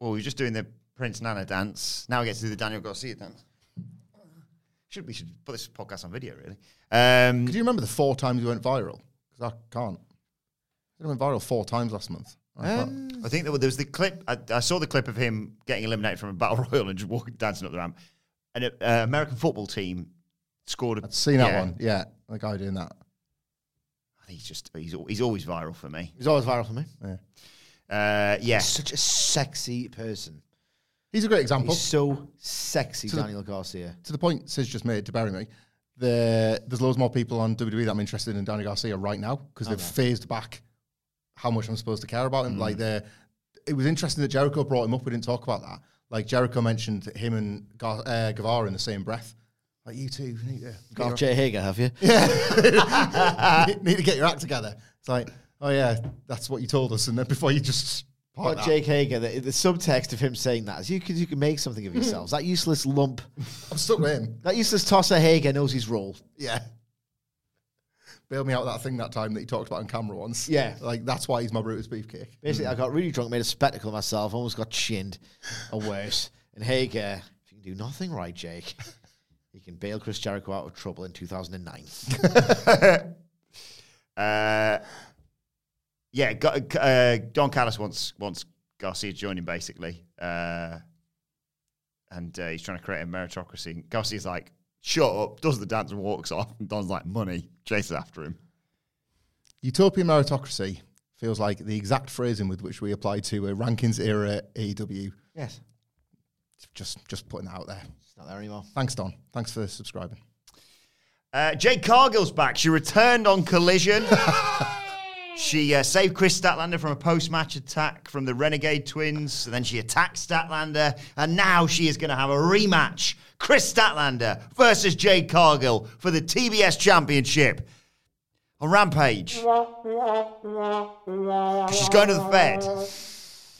well, we're just doing the Prince Nana dance. Now we get to do the Daniel Garcia dance. Should we should put this podcast on video? Really? Um, Could you remember the four times we went viral? Because I can't. It went viral four times last month. I can't. I think there was, there was the clip. I, I saw the clip of him getting eliminated from a battle royal and just walking, dancing up the ramp. And an uh, American football team scored. A, I'd seen that yeah. one. Yeah, the guy doing that. He's just he's he's always viral for me. He's always viral for me. Uh, yeah, He's such a sexy person. He's a great example. He's so sexy, To the- Daniel Garcia. to the point Sis just made to bury me. The, there's loads more people on WWE that I'm interested in Daniel Garcia right now because they've phased back how much I'm supposed to care about him. Like they it was interesting that Jericho brought him up. We didn't talk about that. Like Jericho mentioned him and Gar- uh, Guevara in the same breath. Like you two need to Got Jay Hager, have you? Yeah. need to get your act together. It's like, oh yeah, that's what you told us, and then before you just part. Jake Hager. The, the subtext of him saying that is you can you can make something of yourselves. that useless lump, I'm stuck with him. that useless tosser Hager knows his role. Yeah. Bailed me out of that thing that time that he talked about on camera once. Yeah. Like, that's why he's my Brutus Beefcake. Basically, I got really drunk, made a spectacle of myself, almost got chinned, or worse. And Hager, if you can do nothing right, Jake, you can bail Chris Jericho out of trouble in 2009. uh, yeah. Ga- uh, Don Callis wants wants Garcia to join him basically, uh, and uh, he's trying to create a meritocracy. Garcia's like, "Shut up!" Does the dance and walks off. And Don's like, "Money." Chases after him. Utopian meritocracy feels like the exact phrasing with which we apply to a rankings era AEW. yes, Just, just putting that out there. It's not there anymore. Thanks, Don. Thanks for subscribing. Uh, Jade Cargill's back. She returned on Collision. she uh, saved Kris Statlander from a post-match attack from the Renegade Twins. And then she attacked Statlander, and now she is going to have a rematch: Kris Statlander versus Jade Cargill for the TBS Championship on Rampage. She's going to the Fed.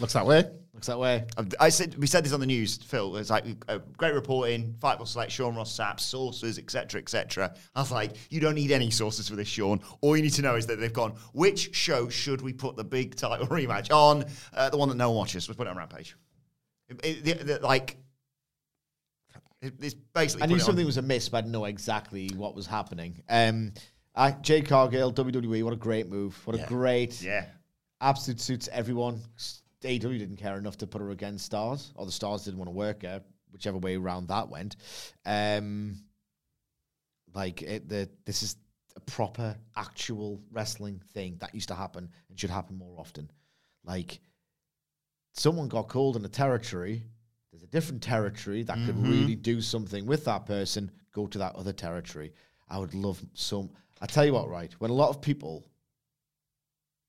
Looks that way. Looks that way. I said we said this on the news, Phil. It's like uh, great reporting, Fightful Select, Sean Ross Sapp, sources, etc., etc. I was like, you don't need any sources for this, Sean. All you need to know is that they've gone. Which show should we put the big title rematch on? Uh, the one that no one watches. Let's put it on Rampage. It- it- like, it's basically. I knew on- something was amiss, but I didn't know exactly what was happening. Um, I, Jade Cargill, WWE, what a great move. What a great, Yeah. absolute suits everyone. AEW didn't care enough to put her against stars, or the stars didn't want to work her, whichever way around that went. Um, like it, the this is a proper actual wrestling thing that used to happen and should happen more often. Like someone got called in a territory. There's a different territory that could really do something with that person. Go to that other territory. I would love some. I tell you what, right? When a lot of people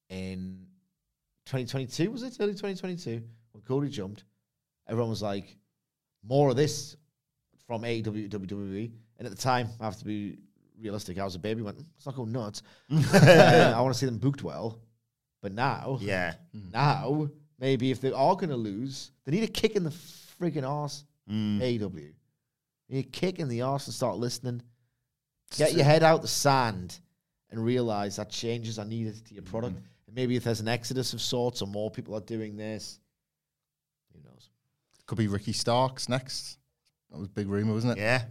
in 2022 was it early 2022 when Cody jumped, everyone was like, more of this from AEW to WWE. And at the time, I have to be realistic. I was a baby. Went, hmm, it's not going nuts. I want to see them booked well. But now, Yeah. Hmm. now maybe if they are going to lose, they need a kick in the friggin' arse. Hmm. AEW, you need a kick in the ass and start listening. Get your head out the sand and realize that changes are needed to your product. And maybe if there's an exodus of sorts or more people are doing this, who knows? Could be Ricky Starks next. That was a big rumor, wasn't it? Yeah.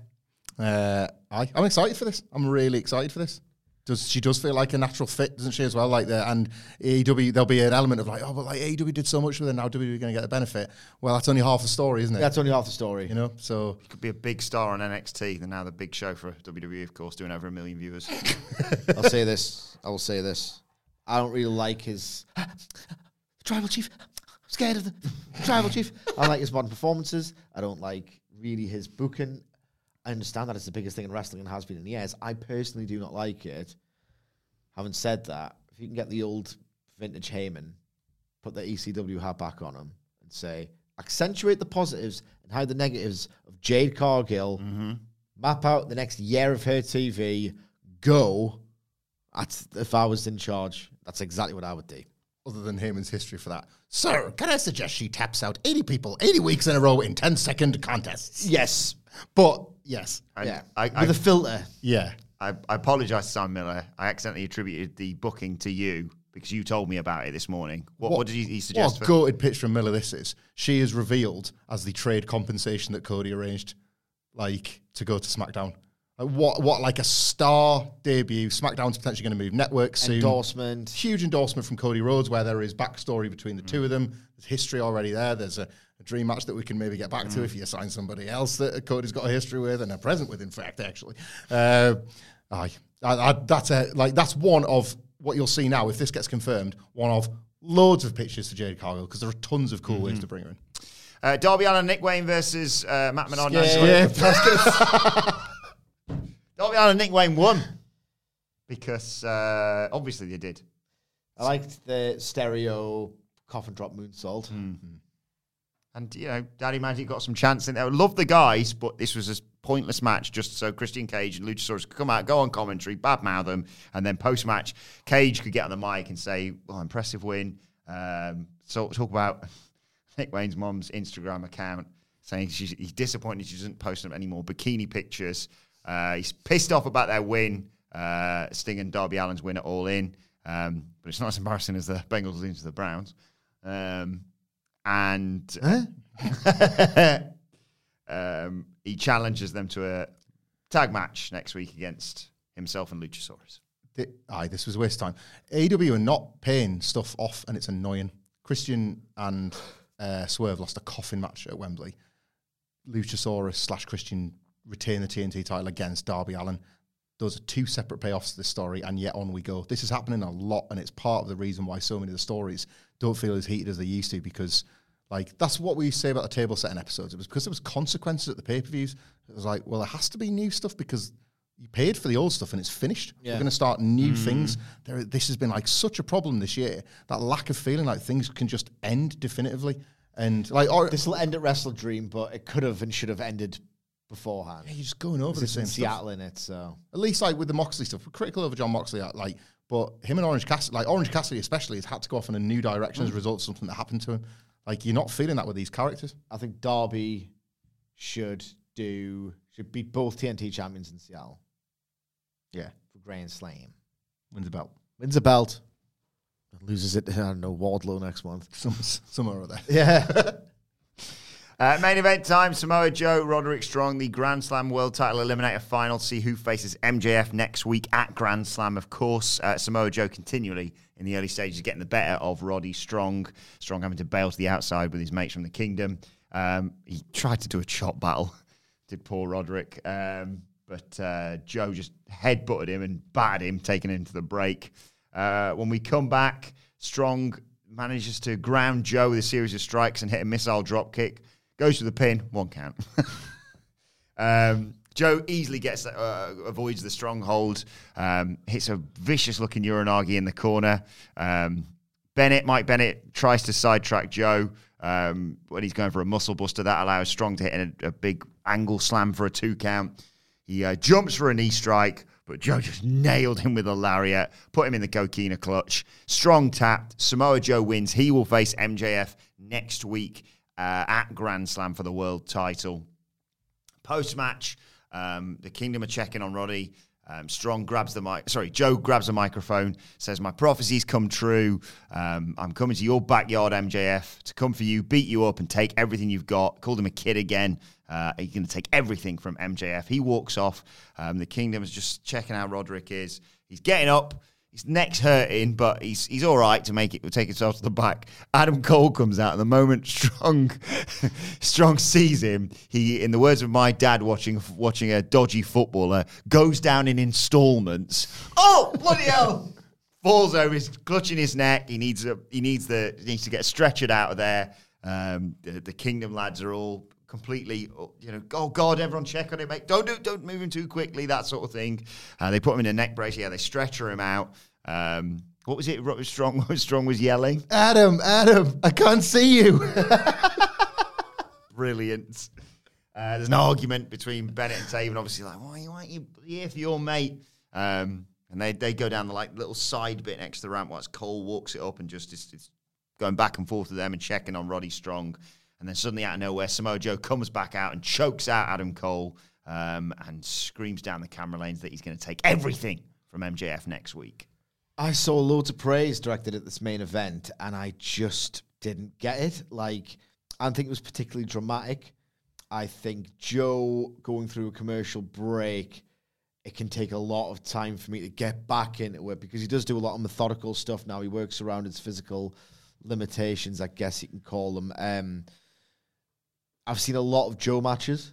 Uh, I, I'm excited for this. I'm really excited for this. Does she does feel like a natural fit, doesn't she, as well? Like the and AEW, there'll be an element of like, oh, but like AEW did so much with it, now WWE going to get the benefit. Well, that's only half the story, isn't it? That's only half the story. you know. So Could be a big star on NXT. They're now the big show for WWE, of course, doing over a million viewers. I'll say this. I will say this. I don't really like his tribal chief. I'm scared of the tribal chief. I like his modern performances. I don't like really his booking. I understand that it's the biggest thing in wrestling and has been in years. I personally do not like it. Having said that, if you can get the old vintage Heyman, put the ECW hat back on him, and say accentuate the positives and hide the negatives of Jade Cargill, mm-hmm. map out the next year of her TV, go. That's, if I was in charge, that's exactly what I would do. Other than Heyman's history for that. Sir, can I suggest she taps out 80 people 80 weeks in a row in 10 second contests? Yes. But, yes. And yeah. I, I, With a filter. Yeah. I, I apologize to Simon Miller. I accidentally attributed the booking to you because you told me about it this morning. What, what, did he, he suggest? What a for- goated pitch from Miller this is. She is revealed as the trade compensation that Cody arranged, like, to go to SmackDown. Like, what, what, like a star debut. SmackDown's potentially going to move network soon. Endorsement. Huge endorsement from Cody Rhodes, where there is backstory between the two of them. There's history already there. There's a, a dream match that we can maybe get back to if you assign somebody else that Cody's got a history with and a present with, in fact, actually. Uh, aye. I, I, that's a like that's one of what you'll see now if this gets confirmed. One of loads of pictures to Jade Cargill because there are tons of cool ways to bring her in. Uh, Darby Allin, Nick Wayne versus uh, Matt Menard. Yeah. Darby Nick Wayne won because uh, obviously they did. I liked the stereo coffin drop moonsault. And you know, Daddy Magic got some chance in there. Love the guys, but this was a pointless match just so Christian Cage and Luchasaurus could come out, go on commentary, badmouth them, and then post match, Cage could get on the mic and say, "Well, impressive win." Um, so talk about Nick Wayne's mom's Instagram account saying she's, he's disappointed she doesn't post any more bikini pictures. Uh, he's pissed off about their win, uh, Sting and Darby Allin's win at All In, um, but it's not as embarrassing as the Bengals losing to the Browns. Um, and um, he challenges them to a tag match next week against himself and Luchasaurus. Aye, this was a waste of time. AEW are not paying stuff off, and it's annoying. Christian and uh, Swerve lost a coffin match at Wembley. Luchasaurus slash Christian retain the TNT title against Darby Allin. Those are two separate payoffs to this story, and yet on we go. This is happening a lot, and it's part of the reason why so many of the stories don't feel as heated as they used to because, like, that's what we say about the table setting episodes. It was because there was consequences at the pay per views. It was like, well, it has to be new stuff because you paid for the old stuff and it's finished. We're going to start new mm. things. There, this has been like such a problem this year. That lack of feeling like things can just end definitively, and like, or This will end at WrestleDream, but it could have and should have ended beforehand. you're just going over the same. Seattle in it, so At least like with the Moxley stuff, we're critical over Jon Moxley, uh, like, but him and Orange Cassidy, like Orange Cassidy especially, has had to go off in a new direction as a result of something that happened to him. Like you're not feeling that with these characters. I think Darby should do should beat both TNT champions in Seattle Yeah, for Grand Slam. wins the belt. Wins a belt, loses it. I don't know Wardlow next month. Some somewhere or there. Yeah, Uh, main event time Samoa Joe, Roderick Strong, the Grand Slam World Title Eliminator Final. See who faces MJF next week at Grand Slam, of course. Uh, Samoa Joe continually in the early stages getting the better of Roddy Strong. Strong having to bail to the outside with his mates from the Kingdom. Um, he tried to do a chop battle, did poor Roderick. Um, but uh, Joe just headbutted him and battered him, taking him to the break. Uh, when we come back, Strong manages to ground Joe with a series of strikes and hit a missile drop kick. Goes for the pin, one count. um, Joe easily gets uh, avoids the stronghold, um, hits a vicious looking uranage in the corner. Um, Bennett, Mike Bennett, tries to sidetrack Joe um, when he's going for a muscle buster. That allows Strong to hit a, a big angle slam for a two count. He uh, jumps for a knee strike, but Joe just nailed him with a lariat, put him in the coquina clutch. Strong tapped. Samoa Joe wins. He will face MJF next week uh, at Grand Slam for the world title. Post match, um, the Kingdom are checking on Roddy. Um, Strong grabs the mic. Sorry, Joe grabs the microphone, says, "My prophecies come true. Um, I'm coming to your backyard, MJF, to come for you, beat you up, and take everything you've got." Called him a kid again. Uh, he's going to take everything from MJF. He walks off. Um, the Kingdom is just checking how Roderick is. He's getting up. His neck's hurting, but he's he's all right to make it take himself to the back. Adam Cole comes out, and the moment Strong Strong sees him, he, in the words of my dad watching watching a dodgy footballer, goes down in installments. Oh bloody hell! falls over. He's clutching his neck. He needs a. He needs the. He needs to get stretchered out of there. Um, the, the Kingdom lads are all completely, you know, oh God, everyone check on him, mate. Don't do, don't move him too quickly, that sort of thing. Uh, they put him in a neck brace. Yeah, they stretcher him out. Um, what was it? What was Strong? Was Strong was yelling. Adam, Adam, I can't see you. Brilliant. Uh, there's an argument between Bennett and Taven, obviously, like, why, why aren't you here for your mate? Um, and they, they go down the like little side bit next to the ramp whilst Cole walks it up and just is, is going back and forth with them and checking on Roddy Strong. And then suddenly out of nowhere, Samoa Joe comes back out and chokes out Adam Cole um, and screams down the camera lanes that he's going to take everything from MJF next week. I saw loads of praise directed at this main event, and I just didn't get it. Like, I don't think it was particularly dramatic. I think Joe going through a commercial break, it can take a lot of time for me to get back into it because he does do a lot of methodical stuff now. He works around his physical limitations, I guess you can call them. Um, I've seen a lot of Joe matches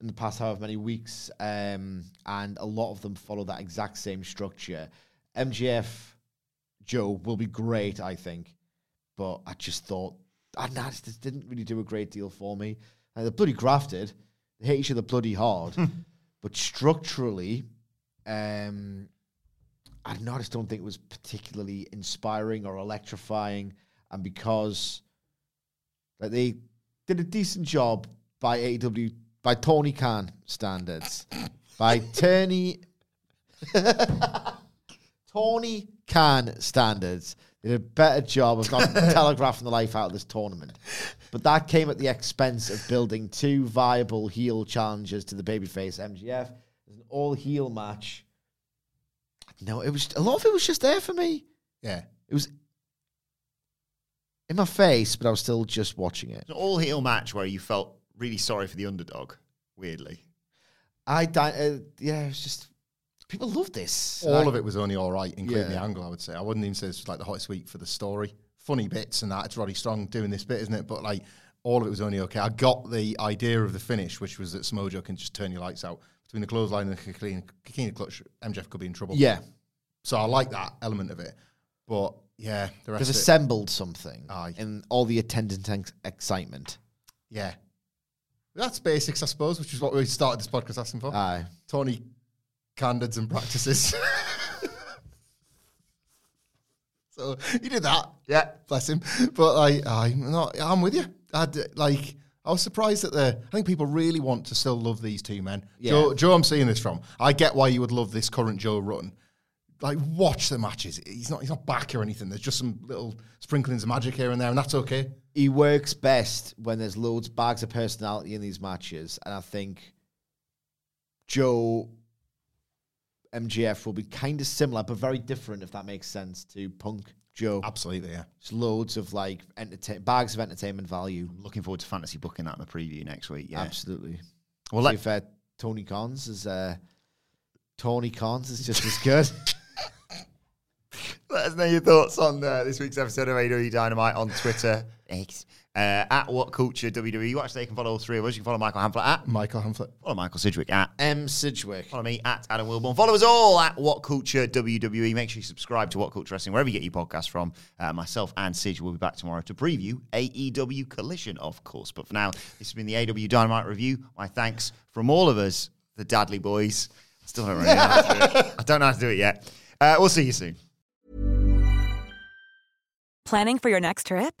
in the past however many weeks, um, and a lot of them follow that exact same structure. MJF Joe will be great, I think, but I just thought I this didn't really do a great deal for me. Uh, they're bloody grafted. They hate each other bloody hard, but structurally, um, I don't know. I just don't think it was particularly inspiring or electrifying, and because like they did a decent job by AEW by Tony Khan standards, by Tony Tony Khan standards. Did a better job of not telegraphing the life out of this tournament. But that came at the expense of building two viable heel challenges to the babyface MJF. There's an all heel match. No, it was a lot of it was just there for me. yeah. It was in my face, but I was still just watching it. An all heel match where you felt really sorry for the underdog, weirdly. I di- uh, yeah, it was just people love this. All I- of it was only all right, including Yeah. the angle, I would say. I wouldn't even say it's like the hottest week for the story. Funny bits and that. It's Roddy Strong doing this bit, isn't it? But like, all of it was only okay. I got the idea of the finish, which was that Smojo can just turn your lights out. Between the clothesline and the Kikini Kikini clutch, MJF could be in trouble. Yeah, So I like that element of it. But yeah, the rest they've of it, assembled something Aye. in all the attendant ex- excitement. yeah. That's basics, I suppose, which is what we started this podcast asking for. Aye. Tony candidates and practices. so he did that. Yeah. bless him. But like, I'm not. I'm with you. I like. I was surprised that the. I think people really want to still love these two men. Yeah. Joe, Joe, I'm seeing this from. I get why you would love this current Joe run. Like, watch the matches. He's not. He's not back or anything. There's just some little sprinklings of magic here and there, and that's okay. He works best when there's loads bags of personality in these matches, and I think Joe MJF will be kind of similar, but very different, if that makes sense, to Punk Joe. Absolutely, yeah. Just loads of like entertain bags of entertainment value. Looking forward to fantasy booking that in the preview next week. Yeah. Absolutely. Well, See let, if uh, Tony Cons is uh, Tony Cons is just as good. Let us know your thoughts on uh, this week's episode of AEW Dynamite on Twitter. X. Uh, at WhatCulture WWE. You actually can follow all three of us. You can follow Michael Hamflett at. Michael Hamflett. Follow Michael Sidgwick at. M. Sidgwick. Follow me at Adam Wilbourn. Follow us all at WhatCulture WWE. Make sure you subscribe to WhatCulture Wrestling wherever you get your podcast from. Uh, myself and Sidge will be back tomorrow to preview AEW Collision, of course. But for now, this has been the AEW Dynamite review. My thanks from all of us, the Dadley Boyz. Still don't really know how to do it. I don't know how to do it yet. Uh, we'll see you soon. Planning for your next trip?